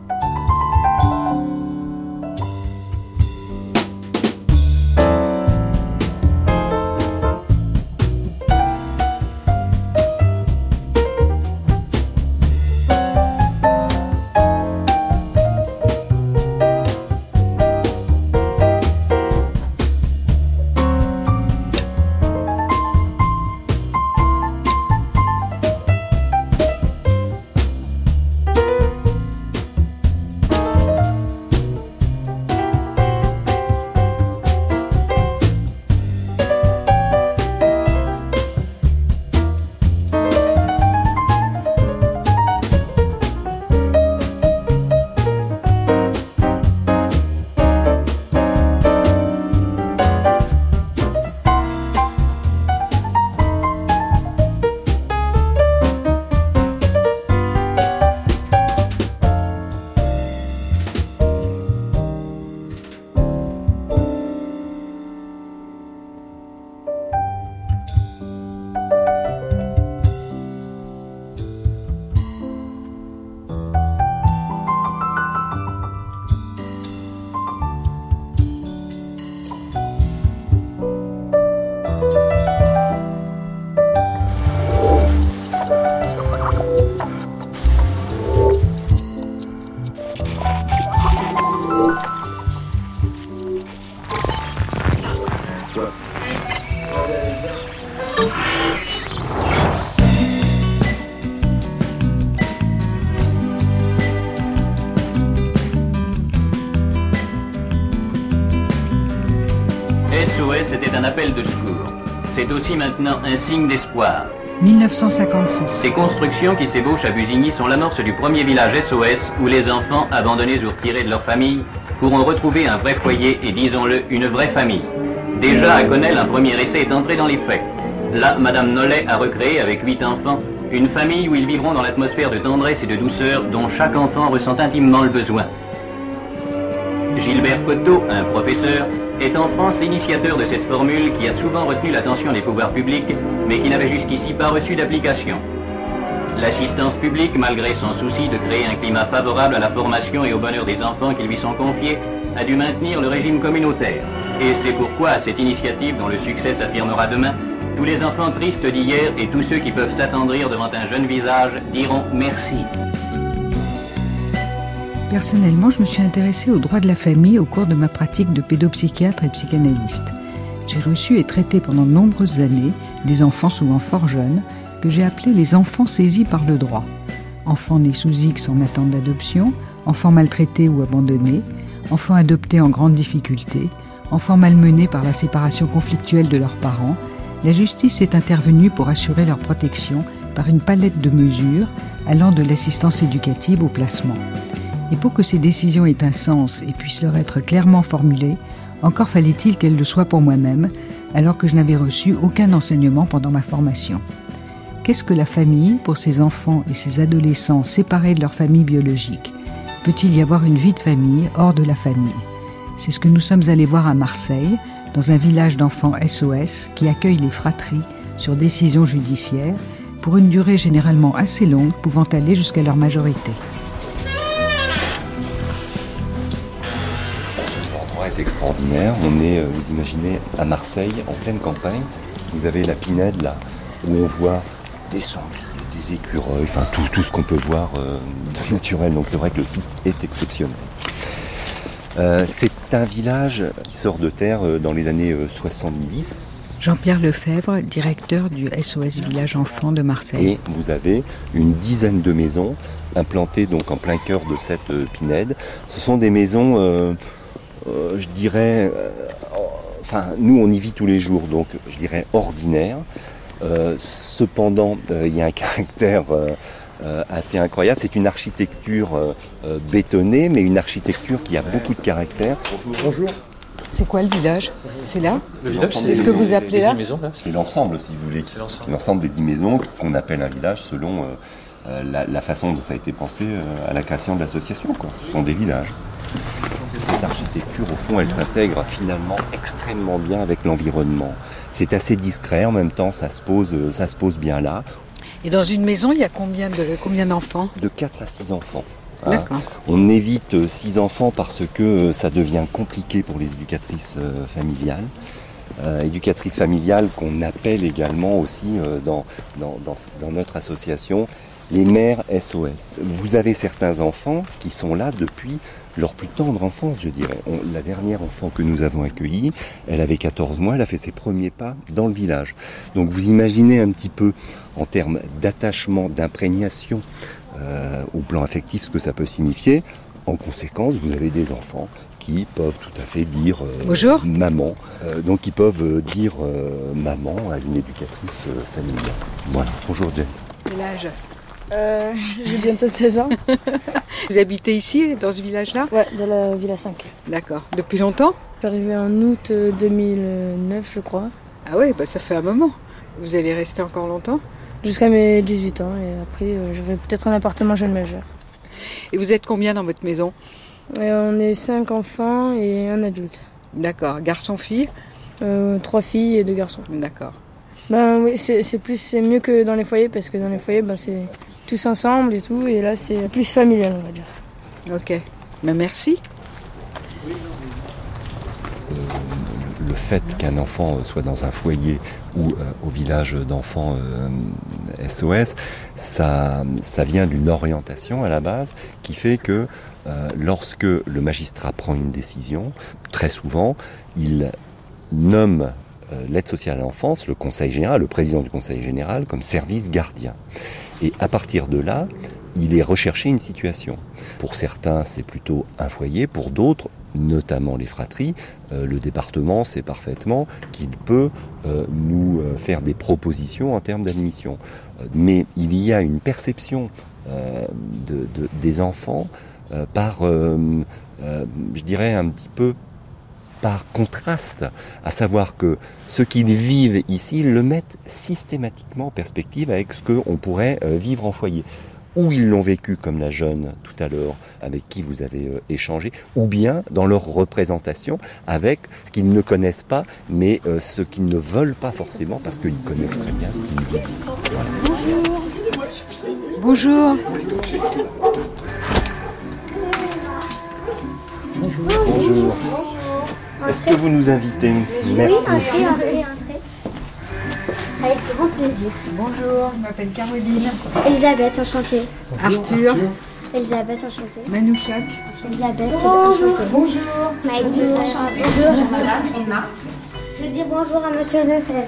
Un signe d'espoir.
1956.
Ces constructions qui s'ébauchent à Busigny sont l'amorce du premier village SOS où les enfants, abandonnés ou retirés de leur famille, pourront retrouver un vrai foyer et, disons-le, une vraie famille. Déjà, à Connell, un premier essai est entré dans les faits. Là, Madame Nollet a recréé, avec huit enfants, une famille où ils vivront dans l'atmosphère de tendresse et de douceur dont chaque enfant ressent intimement le besoin. Gilbert Coteau, est en France l'initiateur de cette formule qui a souvent retenu l'attention des pouvoirs publics, mais qui n'avait jusqu'ici pas reçu d'application. L'assistance publique, malgré son souci de créer un climat favorable à la formation et au bonheur des enfants qui lui sont confiés, a dû maintenir le régime communautaire. Et c'est pourquoi, à cette initiative dont le succès s'affirmera demain, tous les enfants tristes d'hier et tous ceux qui peuvent s'attendrir devant un jeune visage diront merci.
Personnellement, je me suis intéressée aux droits de la famille au cours de ma pratique de pédopsychiatre et psychanalyste. J'ai reçu et traité pendant de nombreuses années des enfants souvent fort jeunes que j'ai appelés les enfants saisis par le droit. Enfants nés sous X en attente d'adoption, enfants maltraités ou abandonnés, enfants adoptés en grande difficulté, enfants malmenés par la séparation conflictuelle de leurs parents, la justice est intervenue pour assurer leur protection par une palette de mesures allant de l'assistance éducative au placement. Et pour que ces décisions aient un sens et puissent leur être clairement formulées, encore fallait-il qu'elles le soient pour moi-même, alors que je n'avais reçu aucun enseignement pendant ma formation. Qu'est-ce que la famille pour ces enfants et ces adolescents séparés de leur famille biologique Peut-il y avoir une vie de famille hors de la famille? C'est ce que nous sommes allés voir à Marseille, dans un village d'enfants SOS qui accueille les fratries sur décision judiciaire pour une durée généralement assez longue pouvant aller jusqu'à leur majorité.
Extraordinaire. On est, euh, vous imaginez, à Marseille, en pleine campagne. Vous avez la Pinède là, où on voit des sangliers, des écureuils, enfin tout, tout ce qu'on peut voir euh, de <laughs> naturel. Donc c'est vrai que le site est exceptionnel. Euh, c'est un village qui sort de terre dans les années 70.
Jean-Pierre Lefebvre, directeur du SOS Village Enfants de Marseille.
Et vous avez une dizaine de maisons implantées donc en plein cœur de cette pinède. Ce sont des maisons, je dirais, enfin nous on y vit tous les jours, donc je dirais ordinaires. cependant, il y a un <laughs> caractère euh, assez incroyable. C'est une architecture euh, euh, bétonnée, mais une architecture qui a beaucoup de caractère.
Bonjour. C'est quoi le village? C'est là? C'est ce que vous appelez là,
C'est l'ensemble, si vous voulez. C'est l'ensemble des dix maisons qu'on appelle un village selon la, façon dont ça a été pensé à la création de l'association. Ce sont des villages. Cette architecture, au fond, elle s'intègre finalement extrêmement bien avec l'environnement. C'est assez discret, en même temps, ça se pose, ça se pose bien là.
Et dans une maison, il y a combien de combien d'enfants?
De 4 à 6 enfants. Hein. D'accord. On évite 6 enfants parce que euh, ça devient compliqué pour les éducatrices euh, familiales. Euh, éducatrices familiales qu'on appelle également aussi dans, dans, dans, notre association les mères SOS. Vous avez certains enfants qui sont là depuis leur plus tendre enfance, je dirais. la dernière enfant que nous avons accueillie, elle avait 14 mois, elle a fait ses premiers pas dans le village. Donc vous imaginez un petit peu en termes d'attachement, d'imprégnation euh, au plan affectif ce que ça peut signifier. En conséquence, vous avez des enfants qui peuvent tout à fait dire
euh,
maman. Euh, donc ils peuvent dire maman à une éducatrice familiale. Voilà. Bonjour James.
Quel âge?
Euh, J'ai bientôt 16 ans. <laughs>
Vous habitez ici, dans ce village-là?
Ouais, dans la Villa 5.
D'accord. Depuis longtemps?
Je suis arrivé en août 2009, je crois.
Ah ouais, bah ça fait un moment. Vous allez rester encore longtemps?
Jusqu'à mes 18 ans, et après, euh, vais peut-être un appartement jeune majeur.
Et vous êtes combien dans votre maison?
On est 5 enfants et un adulte.
D'accord. Garçon-fille
euh, Trois filles et deux garçons.
D'accord.
Ben oui, c'est plus, c'est mieux que dans les foyers parce que dans les foyers, ben, c'est tous ensemble et tout, et là c'est plus familial, on va dire.
Ok. Ben merci.
le fait qu'un enfant soit dans un foyer ou euh, au village d'enfants SOS, euh, ça, ça vient d'une orientation à la base qui fait que euh, lorsque le magistrat prend une décision, très souvent, il nomme l'aide sociale à l'enfance, le conseil général, le président du conseil général, comme service gardien. Et à partir de là, il est recherché une situation. Pour certains, c'est plutôt un foyer, pour d'autres, notamment les fratries, euh, le département sait parfaitement qu'il peut euh, nous euh, faire des propositions en termes d'admission. mais il y a une perception de, des enfants par, je dirais, un petit peu par contraste, à savoir que ce qu'ils vivent ici le mettent systématiquement en perspective avec ce qu'on pourrait vivre en foyer. ou ils l'ont vécu comme la jeune tout à l'heure avec qui vous avez euh, échangé, ou bien dans leur représentation avec ce qu'ils ne connaissent pas, mais euh, ce qu'ils ne veulent pas forcément parce qu'ils connaissent très bien ce qu'ils vivent
Bonjour. Bonjour.
Bonjour. Bonjour. Est-ce que vous nous invitez Merci.
Oui, entrez, entrez, entrez. Avec grand plaisir.
Bonjour, je m'appelle Caroline.
Elisabeth, enchantée.
Arthur.
Elisabeth, enchantée.
Manouchak.
Elisabeth, Bonjour.
enchantée. Bonjour.
Maïdou,
Bonjour.
enchantée.
Bonjour, madame Emma.
Je dis bonjour à monsieur Lefebvre.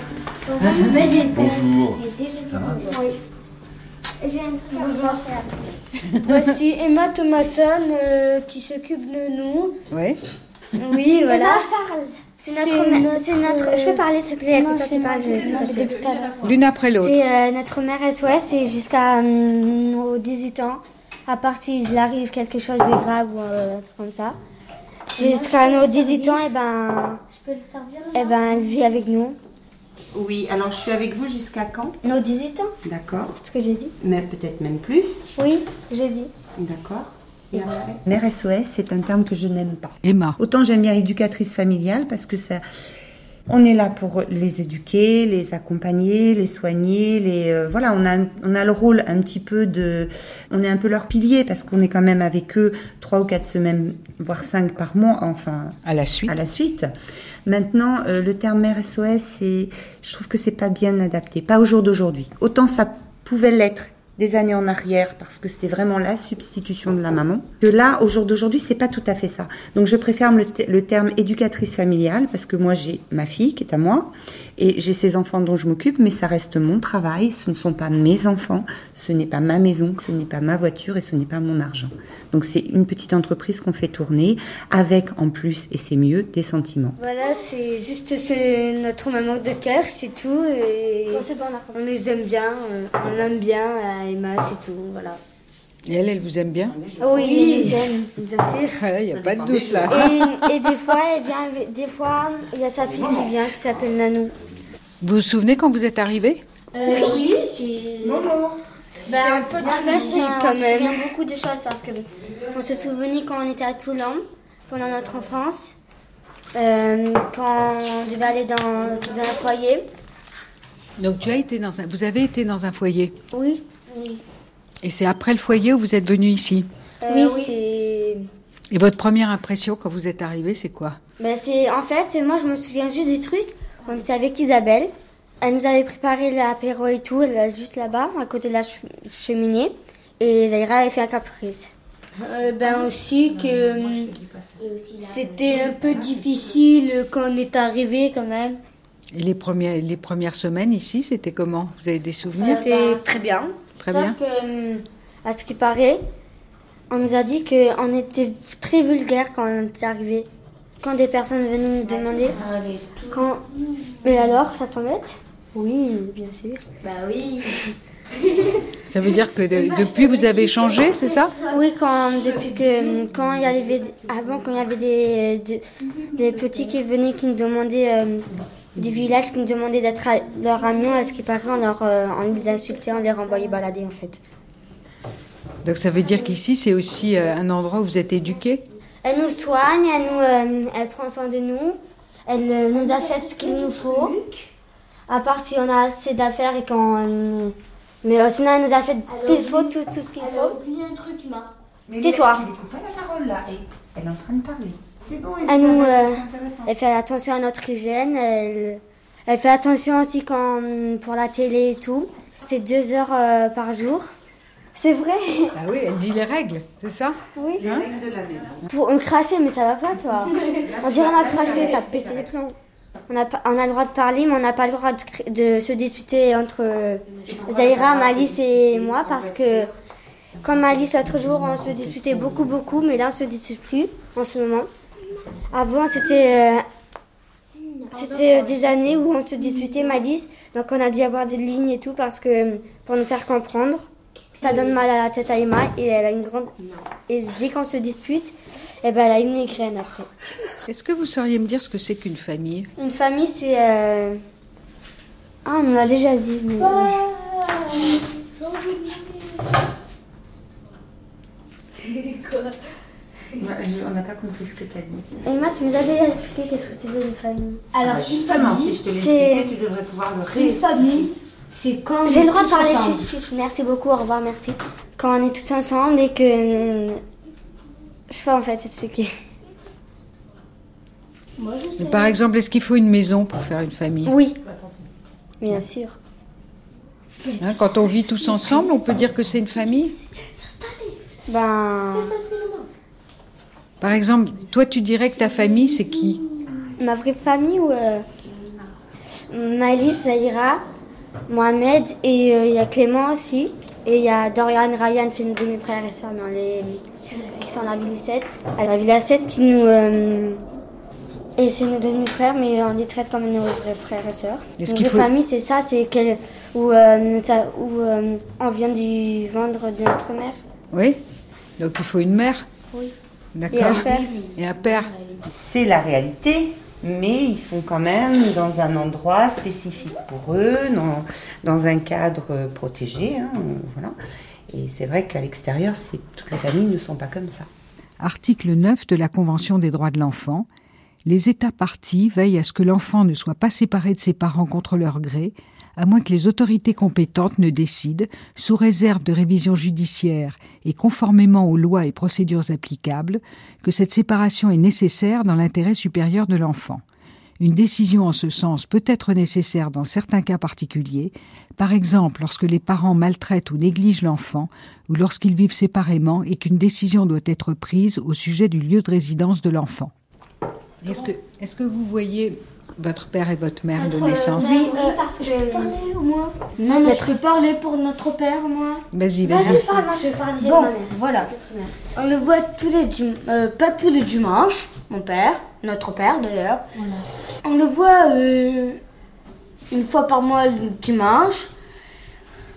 Bonjour.
Oui. J'ai un truc à vous faire. Voici Emma Thomason euh, qui s'occupe de nous.
Oui.
Oui, voilà. C'est
C'est
notre, mère-
notre-
c'est notre. Je peux parler s'il te plaît
Non,
Toi, parles, je-
l'heure.
L'une après l'autre.
C'est euh, notre mère SOS et jusqu'à hum, nos 18 ans, à part s'il arrive quelque chose de grave ou euh, un truc comme ça. Jusqu'à nos 18 ans, et ben, et ben, elle vit avec nous.
Oui, alors je suis avec vous jusqu'à quand?
Nos 18 ans,
D'accord.
c'est ce que j'ai dit.
Mais peut-être même plus.
Oui, c'est ce que j'ai dit.
D'accord. Mère SOS, c'est un terme que je n'aime pas.
Emma.
Autant j'aime bien éducatrice familiale parce que ça, on est là pour les éduquer, les accompagner, les soigner, les euh, voilà, on a on a le rôle un petit peu de, on est un peu leur pilier parce qu'on est quand même avec eux trois ou quatre semaines, voire cinq par mois, enfin
à la suite.
À la suite. Maintenant, euh, le terme mère SOS, c'est, je trouve que c'est pas bien adapté, pas au jour d'aujourd'hui. Autant ça pouvait l'être des années en arrière parce que c'était vraiment la substitution de la maman. Que là, au jour d'aujourd'hui, c'est pas tout à fait ça. Donc je préfère le, le terme éducatrice familiale parce que moi j'ai ma fille qui est à moi et j'ai ces enfants dont je m'occupe, mais ça reste mon travail. Ce ne sont pas mes enfants, ce n'est pas ma maison, ce n'est pas ma voiture et ce n'est pas mon argent. Donc c'est une petite entreprise qu'on fait tourner avec en plus et c'est mieux des sentiments.
Voilà, c'est juste ce- notre maman de cœur, c'est tout. Et on les aime bien, euh, on l'aime bien, euh, Emma, c'est tout. Voilà.
Et elle, elle vous aime bien
Oui, on les aime, bien sûr.
Il n'y a pas de doute là.
Et, et des fois, elle vient avec- des fois, il y a sa fille qui vient qui s'appelle Nanou.
Vous vous souvenez quand vous êtes arrivé
Euh, oui, c'est. Ben, un peu difficile quand même. On se souvient beaucoup de choses parce que on se souvenait quand on était à Toulon pendant notre enfance, euh, quand on devait aller dans, dans un foyer.
Donc tu as été dans un, vous avez été dans un foyer?
Oui. Oui.
Et c'est après le foyer où vous êtes venu ici.
oui, c'est.
Et votre première impression quand vous êtes arrivé, c'est quoi
Ben c'est en fait, moi je me souviens juste du truc. On était avec Isabelle. Elle nous avait préparé l'apéro et tout, elle est juste là-bas, à côté de la ch- cheminée. Et Zaira avait fait un caprice. ben aussi que hum, c'était un peu difficile quand on est arrivé quand même.
Et les premières, les premières semaines ici, c'était comment? Vous avez des souvenirs?
C'était très bien.
Très
Sauf
bien.
que, hum, à ce qui paraît, on nous a dit qu'on était très vulgaire quand on était arrivé. Quand des personnes venaient nous demander. Quand... Mais alors, ça t'embête? Oui, bien sûr. Bah oui. <laughs>
Ça veut dire que de- depuis vous avez changé, c'est ça?
Oui, quand, depuis que quand il y avait avant quand il y avait des, des, des petits qui venaient qui nous demandaient euh, du village qui nous demandaient d'être à leur ami, à ce qui paraît, on, leur, euh, on les insultait, on les renvoyait balader en fait.
Donc ça veut dire qu'ici c'est aussi euh, un endroit où vous êtes éduqué
Elle nous soigne, elle, nous, euh, elle prend soin de nous, elle euh, nous achète ce qu'il nous faut. À part si on a assez d'affaires et quand. euh, mais euh, sinon, elle nous achète ce qu'il faut, tout, tout ce qu'il faut.
oublié un truc, Ma.
Tais-toi.
Pas la parole là. Et elle est en train de parler. C'est bon,
Elle, nous,
Elisabeth,
euh, elle fait attention à notre hygiène. Elle, elle fait attention aussi quand, pour la télé et tout. C'est deux heures euh, par jour. C'est vrai
Ah oui, elle dit les règles, c'est ça?
Oui.
Les règles de la maison.
Pour me cracher, mais ça va pas, toi. <laughs> On dirait on a craché, t'as pété les plombs. On a, on a le droit de parler, mais on n'a pas le droit de, se disputer entre euh, Zaira, Malice et moi, parce que comme Malice l'autre jour, on se disputait beaucoup, beaucoup, mais là, on se dispute plus en ce moment. Avant, c'était euh, c'était euh, des années où on se disputait, Malice, donc on a dû avoir des lignes et tout, parce que pour nous faire comprendre. Ça donne mal à la tête à Emma et elle a une grande. Et dès qu'on se dispute, eh ben, elle a une migraine après.
Est-ce que vous sauriez me dire ce que c'est qu'une famille?
Une famille, c'est. euh, Ah, on en a déjà dit. Mais...
on n'a pas compris ce que tu as dit.
Et moi, tu nous as déjà expliqué qu'est-ce que c'était une famille.
Alors, justement, si je te l'expliquais, tu devrais pouvoir le réexpliquer.
Une famille, c'est quand. J'ai le droit de parler, chut, chut, merci beaucoup, au revoir, merci. Quand on est tous ensemble et que. Je sais pas en fait expliquer.
Par exemple, est-ce qu'il faut une maison pour faire une famille?
Oui, bien sûr.
Hein, quand on vit tous ensemble, on peut dire que c'est une famille?
Ben.
Par exemple, toi, tu dirais que ta famille, c'est qui
Ma vraie famille ou. Euh... Malice, Zahira, Mohamed et euh, il y a Clément aussi. Et il y a Dorian, Ryan, c'est nos demi-frères et sœurs, mais les... qui sont à la ville 7. À la ville 7 qui nous. Euh... Et c'est nos demi-frères, mais on les traite comme nos vrais frères et sœurs. Notre faut... famille, c'est ça, c'est où, euh, ça, où euh, on vient du ventre de notre mère.
Oui, donc il faut une mère.
Oui.
D'accord.
Et un père.
Et un père.
C'est la réalité, mais ils sont quand même dans un endroit spécifique pour eux, dans, dans un cadre protégé. Hein, voilà. Et c'est vrai qu'à l'extérieur, toutes les familles ne sont pas comme ça.
Article 9 de la Convention des droits de l'enfant les États partis veillent à ce que l'enfant ne soit pas séparé de ses parents contre leur gré, à moins que les autorités compétentes ne décident, sous réserve de révision judiciaire et conformément aux lois et procédures applicables, que cette séparation est nécessaire dans l'intérêt supérieur de l'enfant. Une décision en ce sens peut être nécessaire dans certains cas particuliers, par exemple lorsque les parents maltraitent ou négligent l'enfant, ou lorsqu'ils vivent séparément et qu'une décision doit être prise au sujet du lieu de résidence de l'enfant. Est-ce que, vous voyez votre père et votre mère de naissance
Oui, euh, parce que je peux parler au moins.
Non, mais je peux parler pour notre père, moi.
Vas-y,
vas-y.
Vas-y,
parle, moi je vais parler
Bon,
de ma mère.
voilà. On le voit tous les dim- euh, pas tous les dimanches, mon père, notre père d'ailleurs. On le voit euh, une fois par mois le dimanche.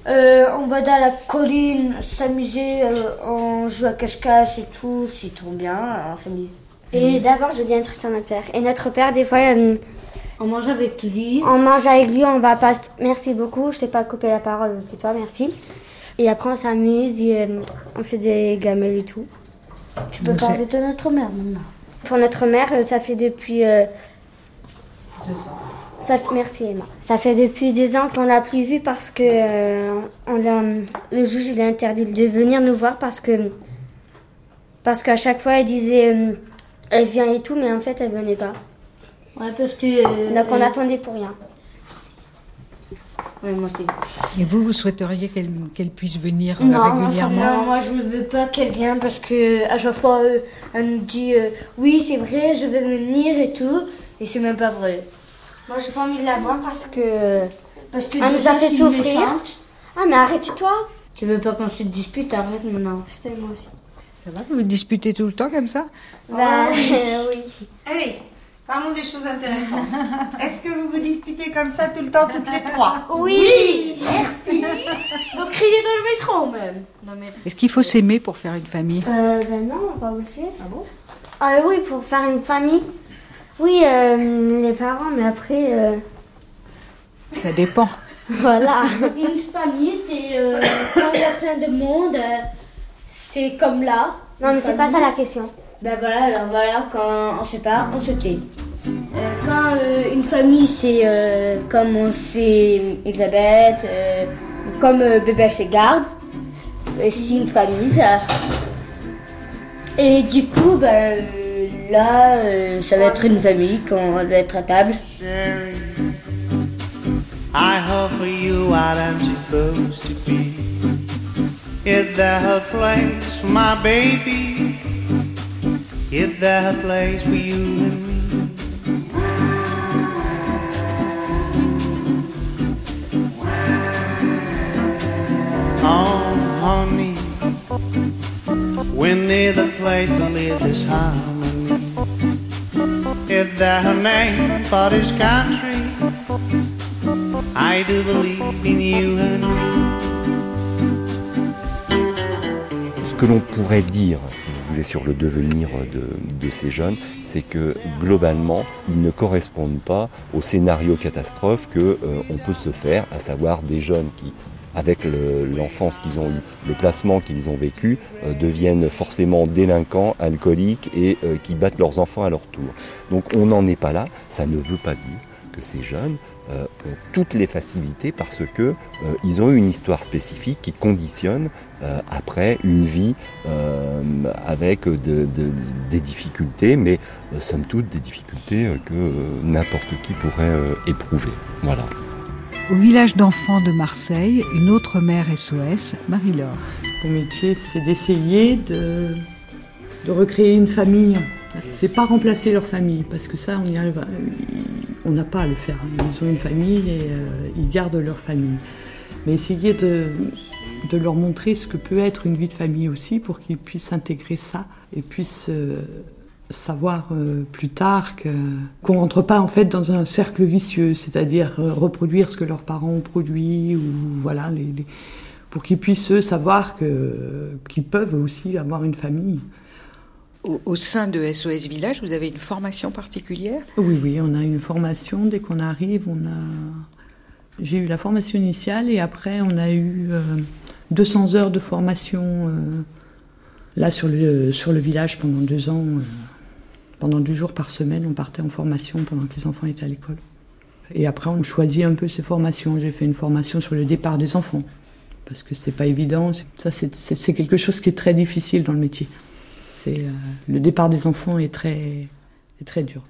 Euh, on va dans la colline s'amuser, euh, on joue à cache-cache et tout, c'est trop bien, on s'amuse.
Et d'abord, je dis un truc sur notre père. Et notre père, des fois, euh,
On mange avec lui.
on mange avec lui, on va pas. Merci beaucoup, je t'ai pas coupé la parole que toi, merci. Et après, on s'amuse, et, euh, on fait des gamelles et tout.
Tu peux parler de notre mère maintenant.
Pour notre mère, euh, ça fait depuis. euh, Ça fait, merci Emma. Ça fait depuis deux ans qu'on l'a plus vu parce que euh, on le juge il a interdit de venir nous voir parce que parce qu'à chaque fois elle disait euh, elle vient et tout mais en fait elle venait pas.
Ouais, parce que. euh,
Donc on
euh,
attendait pour rien.
Ouais, moi aussi.
Et vous, vous souhaiteriez qu'elle qu'elle puisse venir euh,
Non, moi,
régulièrement
franchement, moi je veux pas qu'elle vienne parce que à chaque fois euh, elle nous dit euh, oui c'est vrai je vais venir et tout et c'est même pas vrai.
Moi j'ai pas envie de la voir parce que
Parce que
elle nous a fait souffrir. Ah mais arrête-toi.
Tu veux pas qu'on se dispute arrête maintenant.
C'était moi aussi.
Ça va Vous vous disputez tout le temps comme ça?
Bah
oui. <laughs>
oui.
Allez, parlons des choses intéressantes. <laughs> Est-ce que vous vous disputez comme ça tout le temps, toutes les trois?
Oui.
Merci.
Faut crier dans le métro même. Mais...
Est-ce qu'il faut s'aimer pour faire une famille?
Euh, ben non, pas obligé. Ah bon? Ah oui, pour faire une famille. Oui, euh, les parents, mais après, euh,
Ça dépend. <laughs>
voilà.
Une famille c'est euh, quand il y a plein de monde, c'est comme là.
Non, mais c'est pas ça la question.
Ben voilà, alors voilà, quand on sait pas, on se tait. Euh, quand euh, une famille, c'est euh, comme on sait Elisabeth, euh, comme euh, bébé chez garde. Si une famille, ça. Et du coup, ben là, euh, ça va être une famille quand elle va être à table.
I offer you what I'm supposed to be. Is there a place for my baby? Is there a place for you and me? Oh, honey, we need place to live this harmony. Is there a name for this country? I do believe in you and me.
Que l'on pourrait dire, si vous voulez, sur le devenir de, ces jeunes, c'est que globalement, ils ne correspondent pas au scénario catastrophe que euh, on peut se faire, à savoir des jeunes qui avec l'enfance qu'ils ont eu, le placement qu'ils ont vécu, deviennent forcément délinquants, alcooliques et qui battent leurs enfants à leur tour. Donc on n'en est pas là, ça ne veut pas dire que ces jeunes ont toutes les facilités parce que ils ont une histoire spécifique qui conditionne après une vie avec des difficultés, mais somme toute des difficultés que n'importe qui pourrait éprouver. Voilà.
Au village d'enfants de Marseille, une autre mère SOS, Marie-Laure.
Mon métier, c'est d'essayer de, de recréer une famille. C'est pas remplacer leur famille, parce que ça, on y arrive. On n'a pas à le faire. Ils ont une famille et euh, ils gardent leur famille. Mais essayer de, leur montrer ce que peut être une vie de famille aussi, pour qu'ils puissent intégrer ça et puissent euh, savoir euh, plus tard qu'on rentre pas en fait dans un cercle vicieux, c'est-à-dire reproduire ce que leurs parents ont produit ou voilà pour qu'ils puissent eux savoir qu'ils peuvent aussi avoir une famille.
Au, sein de SOS Village, vous avez une formation particulière?
Oui, oui, on a une formation dès qu'on arrive. On a j'ai eu la formation initiale et après on a eu 200 euh, heures de formation là sur le sur le village pendant deux ans. Pendant deux jours par semaine, on partait en formation pendant que les enfants étaient à l'école. Et après, on choisit un peu ces formations. J'ai fait une formation sur le départ des enfants, parce que c'est pas évident. Ça, c'est quelque chose qui est très difficile dans le métier. C'est euh, le départ des enfants est très, est très dur.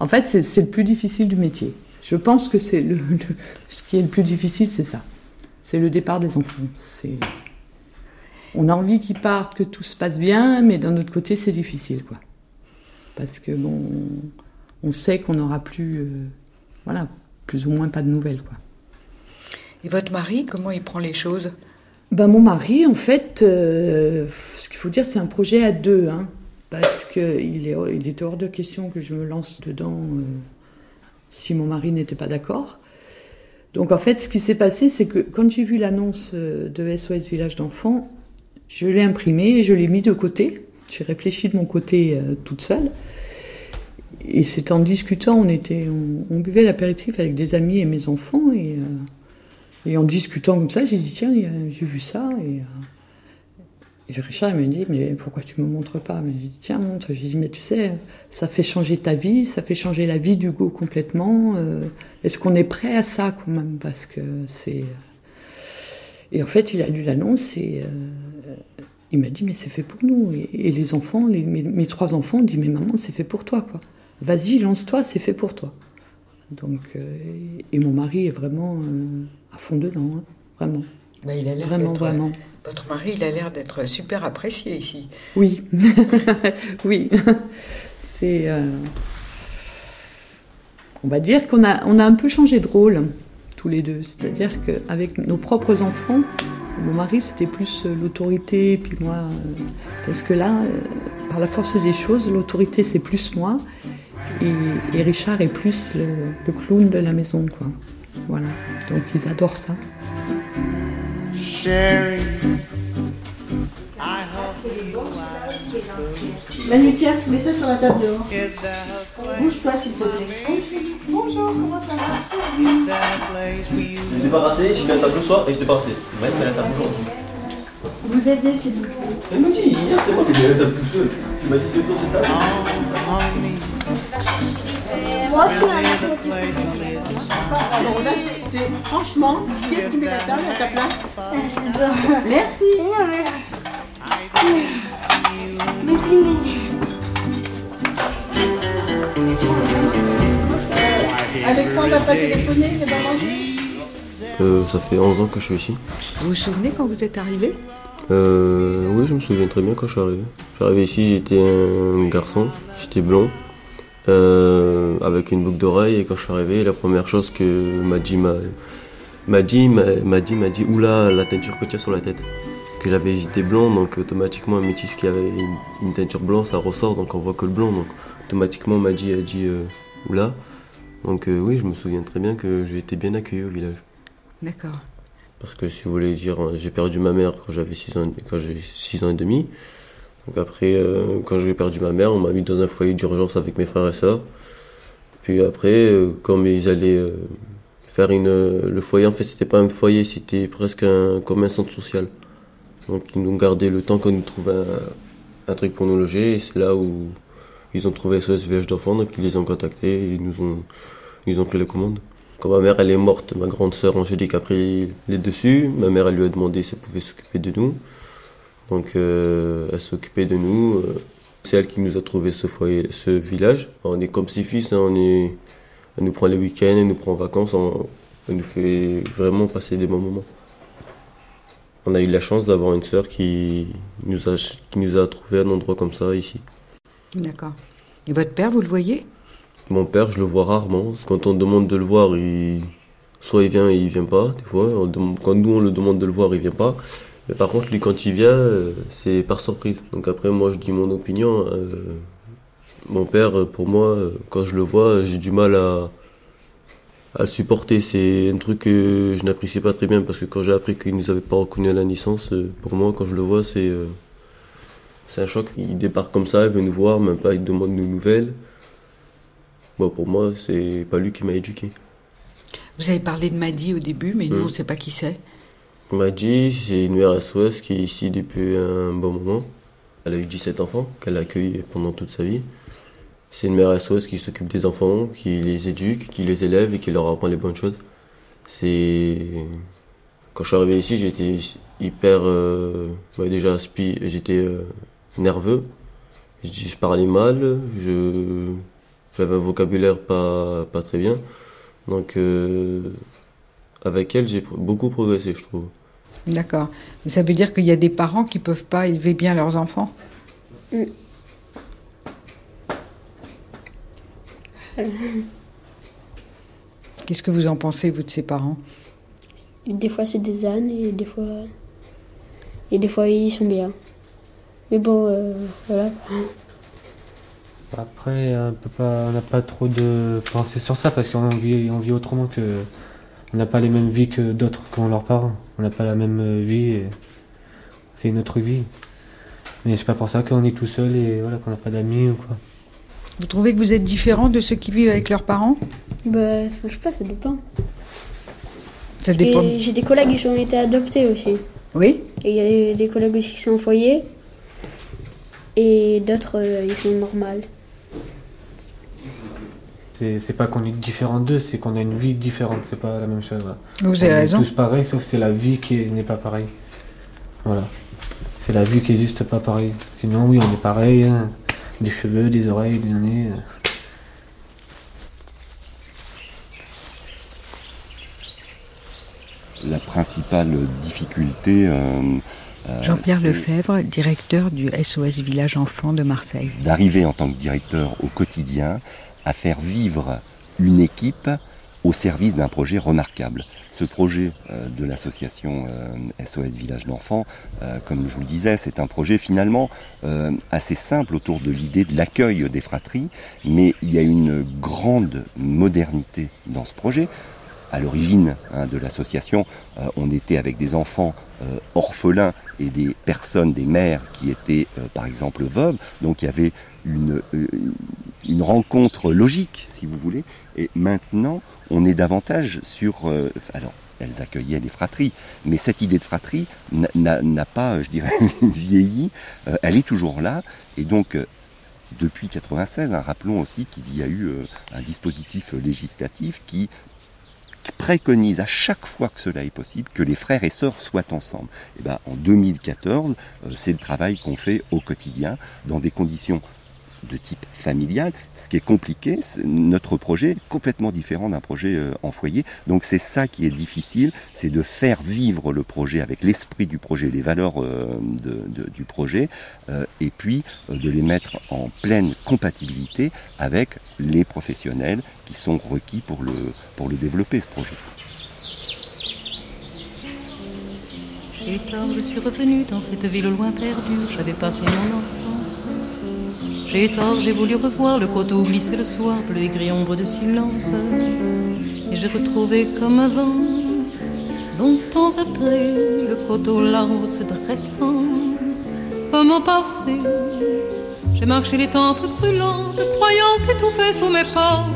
en fait, c'est le plus difficile du métier. Je pense que c'est le, ce qui est le plus difficile, c'est ça. C'est le départ des enfants. C'est on a envie qu'ils partent, que tout se passe bien, mais d'un autre côté, c'est difficile, quoi parce que bon, on sait qu'on n'aura plus, euh, voilà, plus ou moins pas de nouvelles, quoi.
Et votre mari, comment il prend les choses?
Ben, Mon mari, en fait, euh, ce qu'il faut dire, c'est un projet à deux, hein, parce qu'il est, il était hors de question que je me lance dedans euh, si mon mari n'était pas d'accord. Donc en fait, ce qui s'est passé, c'est que quand j'ai vu l'annonce de SOS Village d'enfants, je l'ai imprimé et je l'ai mis de côté. J'ai réfléchi de mon côté toute seule. Et c'est en discutant, on, était, on, buvait l'apéritif avec des amis et mes enfants, et, euh, et en discutant comme ça, j'ai dit tiens, j'ai vu ça, et, euh, et Richard m'a dit mais pourquoi tu me montres pas? J'ai dit tiens montre. J'ai dit mais tu sais, ça fait changer ta vie, ça fait changer la vie du go complètement. Euh, est-ce qu'on est prêt à ça quand même? Parce que c'est et en fait, il a lu l'annonce et il m'a dit mais c'est fait pour nous. Et, les enfants, mes, mes, trois enfants, ont dit mais maman, c'est fait pour toi quoi vas-y, lance-toi, c'est fait pour toi. Donc, euh, et mon mari est vraiment euh, à fond dedans, hein, vraiment.
Bah, il a l'air vraiment, vraiment. Votre mari, il a l'air d'être super apprécié ici.
Oui, <laughs> oui. C'est, euh, on va dire qu'on a, on a un peu changé de rôle tous les deux. C'est-à-dire qu'avec nos propres enfants, mon mari, c'était plus l'autorité, puis moi, parce que là, par la force des choses, l'autorité, c'est plus moi. Et, Richard est plus le, clown de la maison, quoi. Voilà. Donc ils adorent ça.
Manu, tiens, mets ça sur la table dehors. Bouge-toi, s'il te plaît. Bonjour, comment ça va?
Je débarrassé, j'ai mis la table le soir et je débarrassé. Même la table aujourd'hui.
Vous aidez, s'il vous plaît.
Elle me dit, hier, c'est moi qui ai mis la table tout seul. Tu m'as dit, c'est toi de table.
Moi aussi, Franchement, qu'est-ce qui met la table à ta place? Merci.
Merci, Mehdi.
Alexandre n'a pas téléphoné, il va manger
euh, Ça fait 11 ans que je suis ici.
Vous vous souvenez quand vous êtes arrivé?
Euh, Oui, je me souviens très bien quand je suis arrivé. Je suis arrivé ici, j'étais un garçon, j'étais blond. Euh, avec une boucle d'oreille. Et quand je suis arrivé, la première chose que m'a dit m'a dit, m'a dit, m'a dit, oula, la teinture que tu as sur la tête. Que j'avais j'étais blond, donc automatiquement un métis qui avait une, teinture blanche, ça ressort, donc on voit que le blond. Donc automatiquement m'a dit, a dit, euh, oula. Donc euh, oui, je me souviens très bien que j'ai été bien accueilli au village.
D'accord.
Parce que si vous voulez dire, j'ai perdu ma mère quand j'avais 6 ans, quand j'ai 6 ans et demi. Donc après, euh, quand j'ai perdu ma mère, on m'a mis dans un foyer d'urgence avec mes frères et sœurs. Puis après, euh, comme ils allaient euh, faire. Le foyer, en fait, c'était pas un foyer, c'était presque comme un centre social. Donc ils nous gardaient le temps qu'on nous trouvait un, truc pour nous loger. C'est là où ils ont trouvé SOS Village d'enfants, donc ils les ont contactés et ils nous ont pris les commandes. Quand ma mère elle est morte, ma grande sœur Angélique a pris les dessus. Ma mère elle lui a demandé si elle pouvait s'occuper de nous. Donc euh, elle s'occupait de nous. Euh, c'est elle qui nous a trouvé ce foyer, ce village. On est comme six fils, hein, on est, elle nous prend les week-ends, elle nous prend en vacances, on, elle nous fait vraiment passer des bons moments. On a eu la chance d'avoir une sœur qui nous a, qui nous a trouvé un endroit comme ça ici.
D'accord. Et votre père, vous le voyez?
Mon père, je le vois rarement. Quand on demande de le voir, il... soit il vient il vient pas. Des fois, quand nous on le demande de le voir, il vient pas. Mais par contre, lui, quand il vient, euh, c'est par surprise. Donc après, moi, je dis mon opinion. Euh, mon père, pour moi, euh, quand je le vois, j'ai du mal à, à le supporter. C'est un truc que je n'apprécie pas très bien parce que quand j'ai appris qu'il nous avait pas reconnu à la naissance, pour moi, quand je le vois, c'est c'est un choc. Il débarque comme ça, il veut nous voir, même pas, il demande nos nouvelles. Bon, pour moi, c'est pas lui qui m'a éduqué.
Vous avez parlé de Madi au début, mais nous, hmm. on ne sait pas qui c'est.
Madi, c'est une mère SOS qui est ici depuis un bon moment. Elle a eu 17 enfants qu'elle a accueillis pendant toute sa vie. C'est une mère SOS qui s'occupe des enfants, qui les éduque, qui les élève et qui leur apprend les bonnes choses. C'est. Quand je suis arrivé ici, j'étais hyper. Euh... déjà, j'étais euh, nerveux. Je parlais mal, je j'avais un vocabulaire pas, pas très bien. Donc, euh, avec elle, j'ai beaucoup progressé, je trouve.
D'accord. Ça veut dire qu'il y a des parents qui ne peuvent pas élever bien leurs enfants? Mm. Qu'est-ce que vous en pensez, vous, de ces parents?
Des fois, c'est des ânes et des fois. Et des fois, ils sont bien. Mais bon, euh, voilà.
Après, on n'a pas trop de pensée sur ça parce qu'on vit, on vit autrement que. On n'a pas les mêmes vies que d'autres qui ont leurs parents. On n'a pas la même vie. C'est une autre vie. Mais c'est pas pour ça qu'on est tout seul et voilà, qu'on n'a pas d'amis ou quoi.
Vous trouvez que vous êtes différent de ceux qui vivent avec leurs parents?
Bah, je sais pas, ça dépend.
Ça dépend.
J'ai des collègues qui ont été adoptés aussi.
Oui
Et il y a des collègues aussi qui sont au foyer. Et d'autres, euh, ils sont normales.
C'est pas qu'on est différent d'eux, c'est qu'on a une vie différente, c'est pas la même chose.
Vous avez raison.
On est tous pareils, sauf c'est la vie qui n'est pas pareille. Voilà. C'est la vie qui est juste pas pareille. Sinon, oui, on est pareil. Hein. Des cheveux, des oreilles, des nez. Euh.
La principale difficulté, euh,
euh, Jean-Pierre Lefebvre, directeur du SOS Village Enfants de Marseille.
D'arriver en tant que directeur au quotidien à faire vivre une équipe au service d'un projet remarquable. Ce projet euh, de l'association SOS euh, Village d'enfants, comme je vous le disais, c'est un projet finalement assez simple autour de l'idée de l'accueil des fratries, mais il y a une grande modernité dans ce projet à l'origine hein, de l'association, euh, on était avec des enfants euh, orphelins et des personnes, des mères qui étaient euh, par exemple veuves. Donc il y avait une, une rencontre logique, si vous voulez. Et maintenant, on est davantage sur... alors, elles accueillaient les fratries, mais cette idée de fratrie n'a pas, je dirais, <laughs> vieilli. elle est toujours là. Et donc, depuis 96, hein, rappelons aussi qu'il y a eu un dispositif législatif qui préconise à chaque fois que cela est possible que les frères et sœurs soient ensemble. Et eh ben, en 2014, euh, c'est le travail qu'on fait au quotidien dans des conditions de type familial. Ce qui est compliqué, notre projet est complètement différent d'un projet euh, en foyer. Donc c'est ça qui est difficile, c'est de faire vivre le projet avec l'esprit du projet, les valeurs euh, du projet, euh, et puis de les mettre en pleine compatibilité avec les professionnels qui sont requis pour le, développer, ce projet.
J'avais passé mon enfant j'ai tort, j'ai voulu revoir le coteau glisser le soir, bleu et gris ombre de silence. Et j'ai retrouvé comme avant, longtemps après, le coteau là-haut se dressant. Comme au passé, j'ai marché les tempes brûlantes, croyant étouffer sous mes pas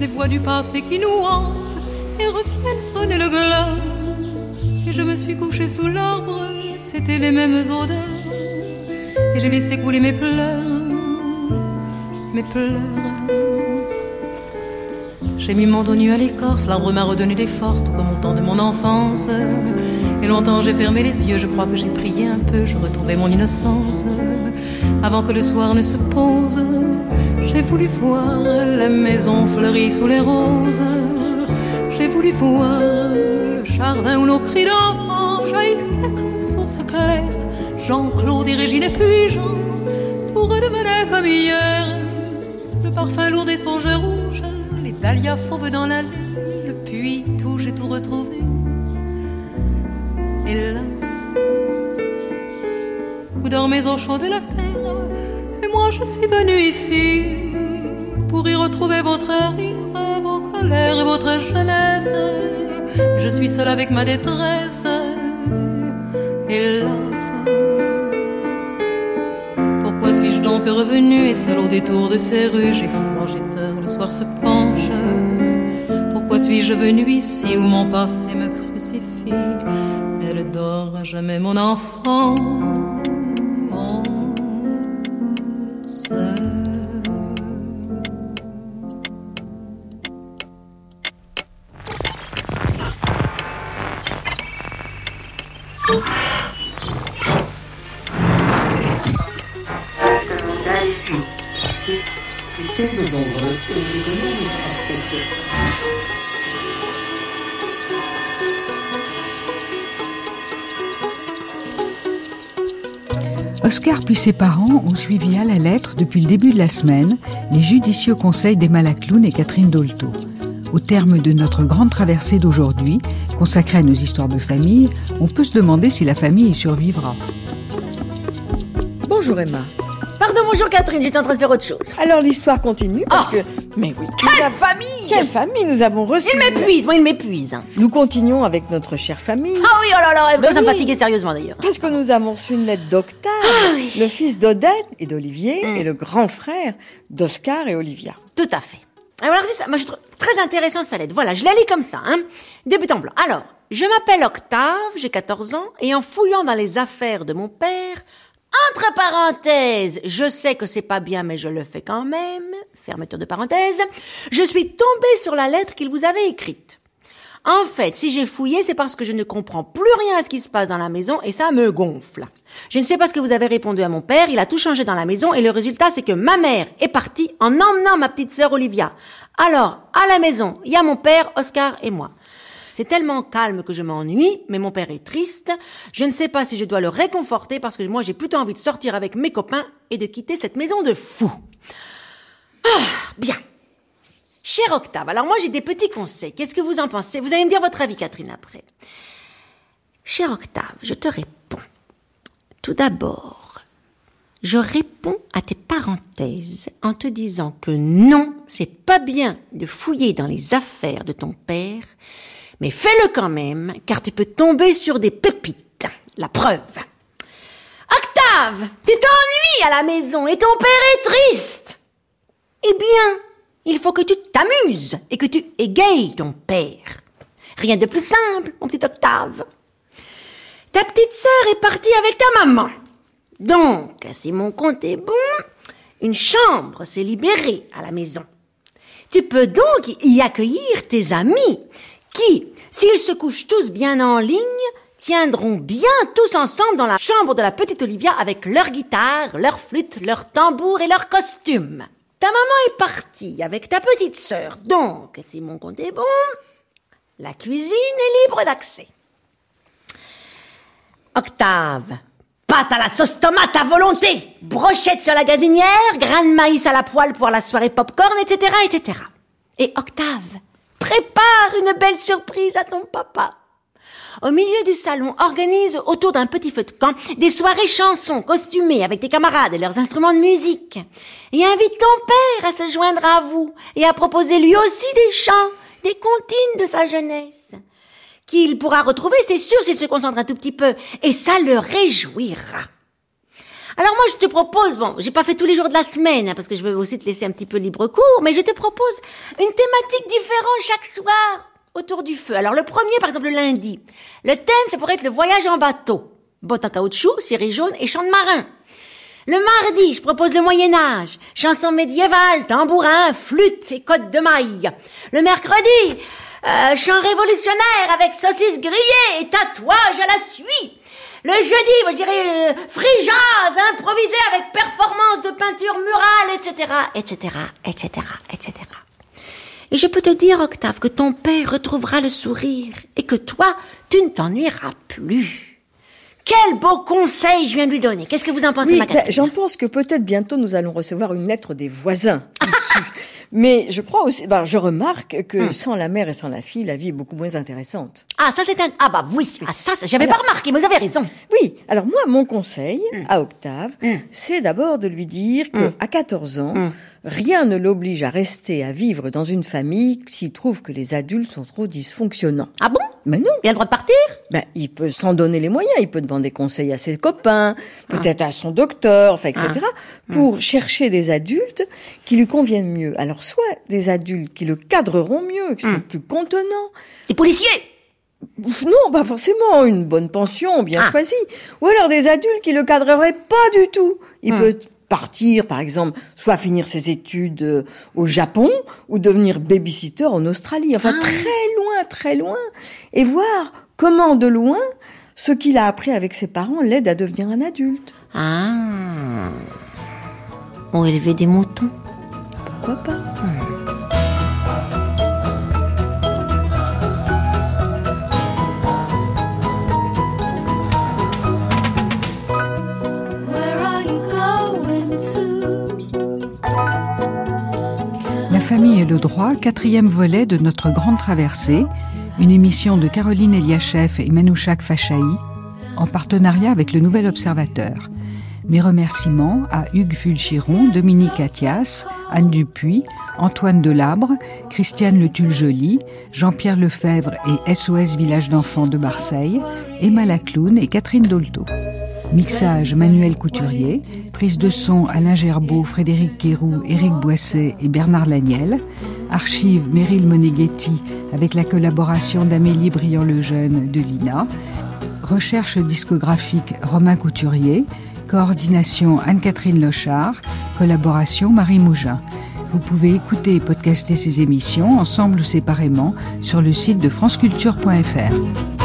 les voix du passé qui nous hantent et revienne sonner le glas. Et je me suis couchée sous l'arbre, c'était les mêmes odeurs. Et j'ai laissé couler mes pleurs, mes pleurs. J'ai mis mon dos nu à l'écorce, l'arbre m'a redonné des forces, tout comme au temps de mon enfance. Et longtemps j'ai fermé les yeux, je crois que j'ai prié un peu, je retrouvais mon innocence. Avant que le soir ne se pose, j'ai voulu voir la maison fleurie sous les roses. J'ai voulu voir le jardin où nos cris d'enfants jaillissaient comme source claire. Jean-Claude et Régine et puis Jean, tout redevenait comme hier. Le parfum lourd des songes rouges, les dahlias fauves dans l'allée, le puits tout, j'ai tout retrouvé. Hélas, vous dormez au chaud de la terre, et moi je suis venu ici pour y retrouver votre rire, vos colères et votre jeunesse. Je suis seule avec ma détresse, hélas. Donc revenu et seul au détour de ces rues J'ai froid, j'ai peur, le soir se penche. Pourquoi suis-je venu ici où mon passé me crucifie? Elle dort à jamais mon enfant.
Puis ses parents ont suivi à la lettre depuis le début de la semaine les judicieux conseils d'Emma Lacloun et Catherine Dolto. Au terme de notre grande traversée d'aujourd'hui, consacrée à nos histoires de famille, on peut se demander si la famille y survivra.
Bonjour Emma. Pardon, bonjour Catherine, j'étais en train de faire autre chose.
Alors l'histoire continue parce
Oh.
que. Mais oui.
Quelle
avons-
famille
Quelle famille nous avons reçu
Il m'épuise, moi il m'épuise. hein.
Nous continuons avec notre chère famille.
Ah oui, oh là là, elle
Ben
ça me
oui.
fatiguer sérieusement d'ailleurs.
Parce que nous avons reçu une lettre d'Octave,
Ah
le fils d'Odette et d'Olivier,
Mm.
et le grand frère d'Oscar et Olivia.
Tout à fait. Alors c'est ça, moi je trouve très intéressant sa lettre. Voilà, je la lis comme ça, hein. Début en blanc. Alors, je m'appelle Octave, j'ai 14 ans, et en fouillant dans les affaires de mon père, entre parenthèses, je sais que c'est pas bien, mais je le fais quand même, fermeture de parenthèse, je suis tombée sur la lettre qu'il vous avait écrite. En fait, si j'ai fouillé, c'est parce que je ne comprends plus rien à ce qui se passe dans la maison et ça me gonfle. Je ne sais pas ce que vous avez répondu à mon père, il a tout changé dans la maison et le résultat c'est que ma mère est partie en emmenant ma petite sœur Olivia. Alors, à la maison, il y a mon père, Oscar et moi. C'est tellement calme que je m'ennuie, mais mon père est triste. Je ne sais pas si je dois le réconforter parce que moi j'ai plutôt envie de sortir avec mes copains et de quitter cette maison de fous. Ah, bien. Cher Octave, alors moi j'ai des petits conseils. Qu'est-ce que vous en pensez? Vous allez me dire votre avis, Catherine, après. Cher Octave, je te réponds. Tout d'abord, je réponds à tes parenthèses en te disant que non, c'est pas bien de fouiller dans les affaires de ton père, mais fais-le quand même, car tu peux tomber sur des pépites. La preuve. Octave, tu t'ennuies à la maison et ton père est triste. Eh bien, il faut que tu t'amuses et que tu égayes ton père. Rien de plus simple, mon petit Octave. Ta petite sœur est partie avec ta maman. Donc, si mon compte est bon, une chambre s'est libérée à la maison. Tu peux donc y accueillir tes amis qui, s'ils se couchent tous bien en ligne, tiendront bien tous ensemble dans la chambre de la petite Olivia avec leur guitare, leur flûte, leur tambour et leur costume. Ta maman est partie avec ta petite sœur, donc, si mon compte est bon, la cuisine est libre d'accès. Octave, pâte à la sauce tomate à volonté, brochette sur la gazinière, grains de maïs à la poêle pour la soirée popcorn, etc., etc. Et Octave, prépare une belle surprise à ton papa. Au milieu du salon, organise autour d'un petit feu de camp des soirées chansons costumées avec tes camarades et leurs instruments de musique. Et invite ton père à se joindre à vous et à proposer lui aussi des chants, des comptines de sa jeunesse. Qu'il pourra retrouver, c'est sûr, s'il se concentre un tout petit peu. Et ça le réjouira. Alors moi, je te propose, bon, j'ai pas fait tous les jours de la semaine, hein, parce que je veux aussi te laisser un petit peu libre cours, mais je te propose une thématique différente chaque soir. autour du feu. Alors le premier, par exemple, le lundi. Le thème, ça pourrait être le voyage en bateau. Bottes en caoutchouc, série jaune et chant de marin. Le mardi, je propose le Moyen Âge, chanson médiévale, tambourin, flûte et côte de maille. Le mercredi, euh, chant révolutionnaire avec saucisses grillées et tatouage à la suie. Le jeudi, moi je dirais euh, free jazz, improvisé avec performance de peinture murale, etc., etc., etc., etc. Et je peux te dire, Octave, que ton père retrouvera le sourire et que toi, tu ne t'ennuieras plus. Quel beau conseil je viens de lui donner. Qu'est-ce que vous en pensez,
Oui,
ma
ben, j'en pense que peut-être bientôt nous allons recevoir une lettre des voisins. <laughs> Mais je crois aussi, ben, je remarque que
Hmm.
sans la mère et sans la fille, la vie est beaucoup moins intéressante.
Ah, ça c'est un... Ah bah oui, ah, ça, j'avais pas remarqué, mais vous avez raison.
Oui, alors moi, mon conseil
Hmm.
à Octave, c'est d'abord de lui dire que à 14 ans, rien ne l'oblige à rester à vivre dans une famille s'il trouve que les adultes sont trop dysfonctionnants.
Ah bon?
Mais non.
Il a le droit de partir?
Ben, il peut s'en donner les moyens, il peut demander conseil à ses copains, peut-être à son docteur, enfin, etc.,
Ah.
pour chercher des adultes qui lui conviennent mieux. Alors, soit des adultes qui le cadreront mieux, qui sont plus contenants.
Des policiers?
Non, pas forcément, une bonne pension bien
Ah.
choisie. Ou alors des adultes qui le cadreraient pas du tout. Il
Hmm.
peut partir, par exemple, soit finir ses études euh, au Japon, ou devenir babysitter en Australie. Enfin,
Ah.
très loin, très loin. Et voir comment, de loin, ce qu'il a appris avec ses parents l'aide à devenir un adulte.
Ah. Ou élever des moutons.
Pourquoi pas?
Famille et le droit, quatrième volet de notre grande traversée, une émission de Caroline Eliachev et Manouchak Fachaï, en partenariat avec le Nouvel Observateur. Mes remerciements à Hugues Fulchiron, Dominique Athias, Anne Dupuis, Antoine Delabre, Christiane Le Tulle-Joly, Jean-Pierre Lefebvre et SOS Village d'enfants de Marseille, Emma Lacloune et Catherine Dolto. Mixage Manuel Couturier, prise de son Alain Gerbeau, Frédéric Quéroux, Éric Boisset et Bernard Laniel, archive Meryl Moneghetti avec la collaboration d'Amélie Briand-Lejeune de l'INA, recherche discographique Romain Couturier, coordination Anne-Catherine Lochard, collaboration Marie Mougin. Vous pouvez écouter et podcaster ces émissions ensemble ou séparément sur le site de franceculture.fr.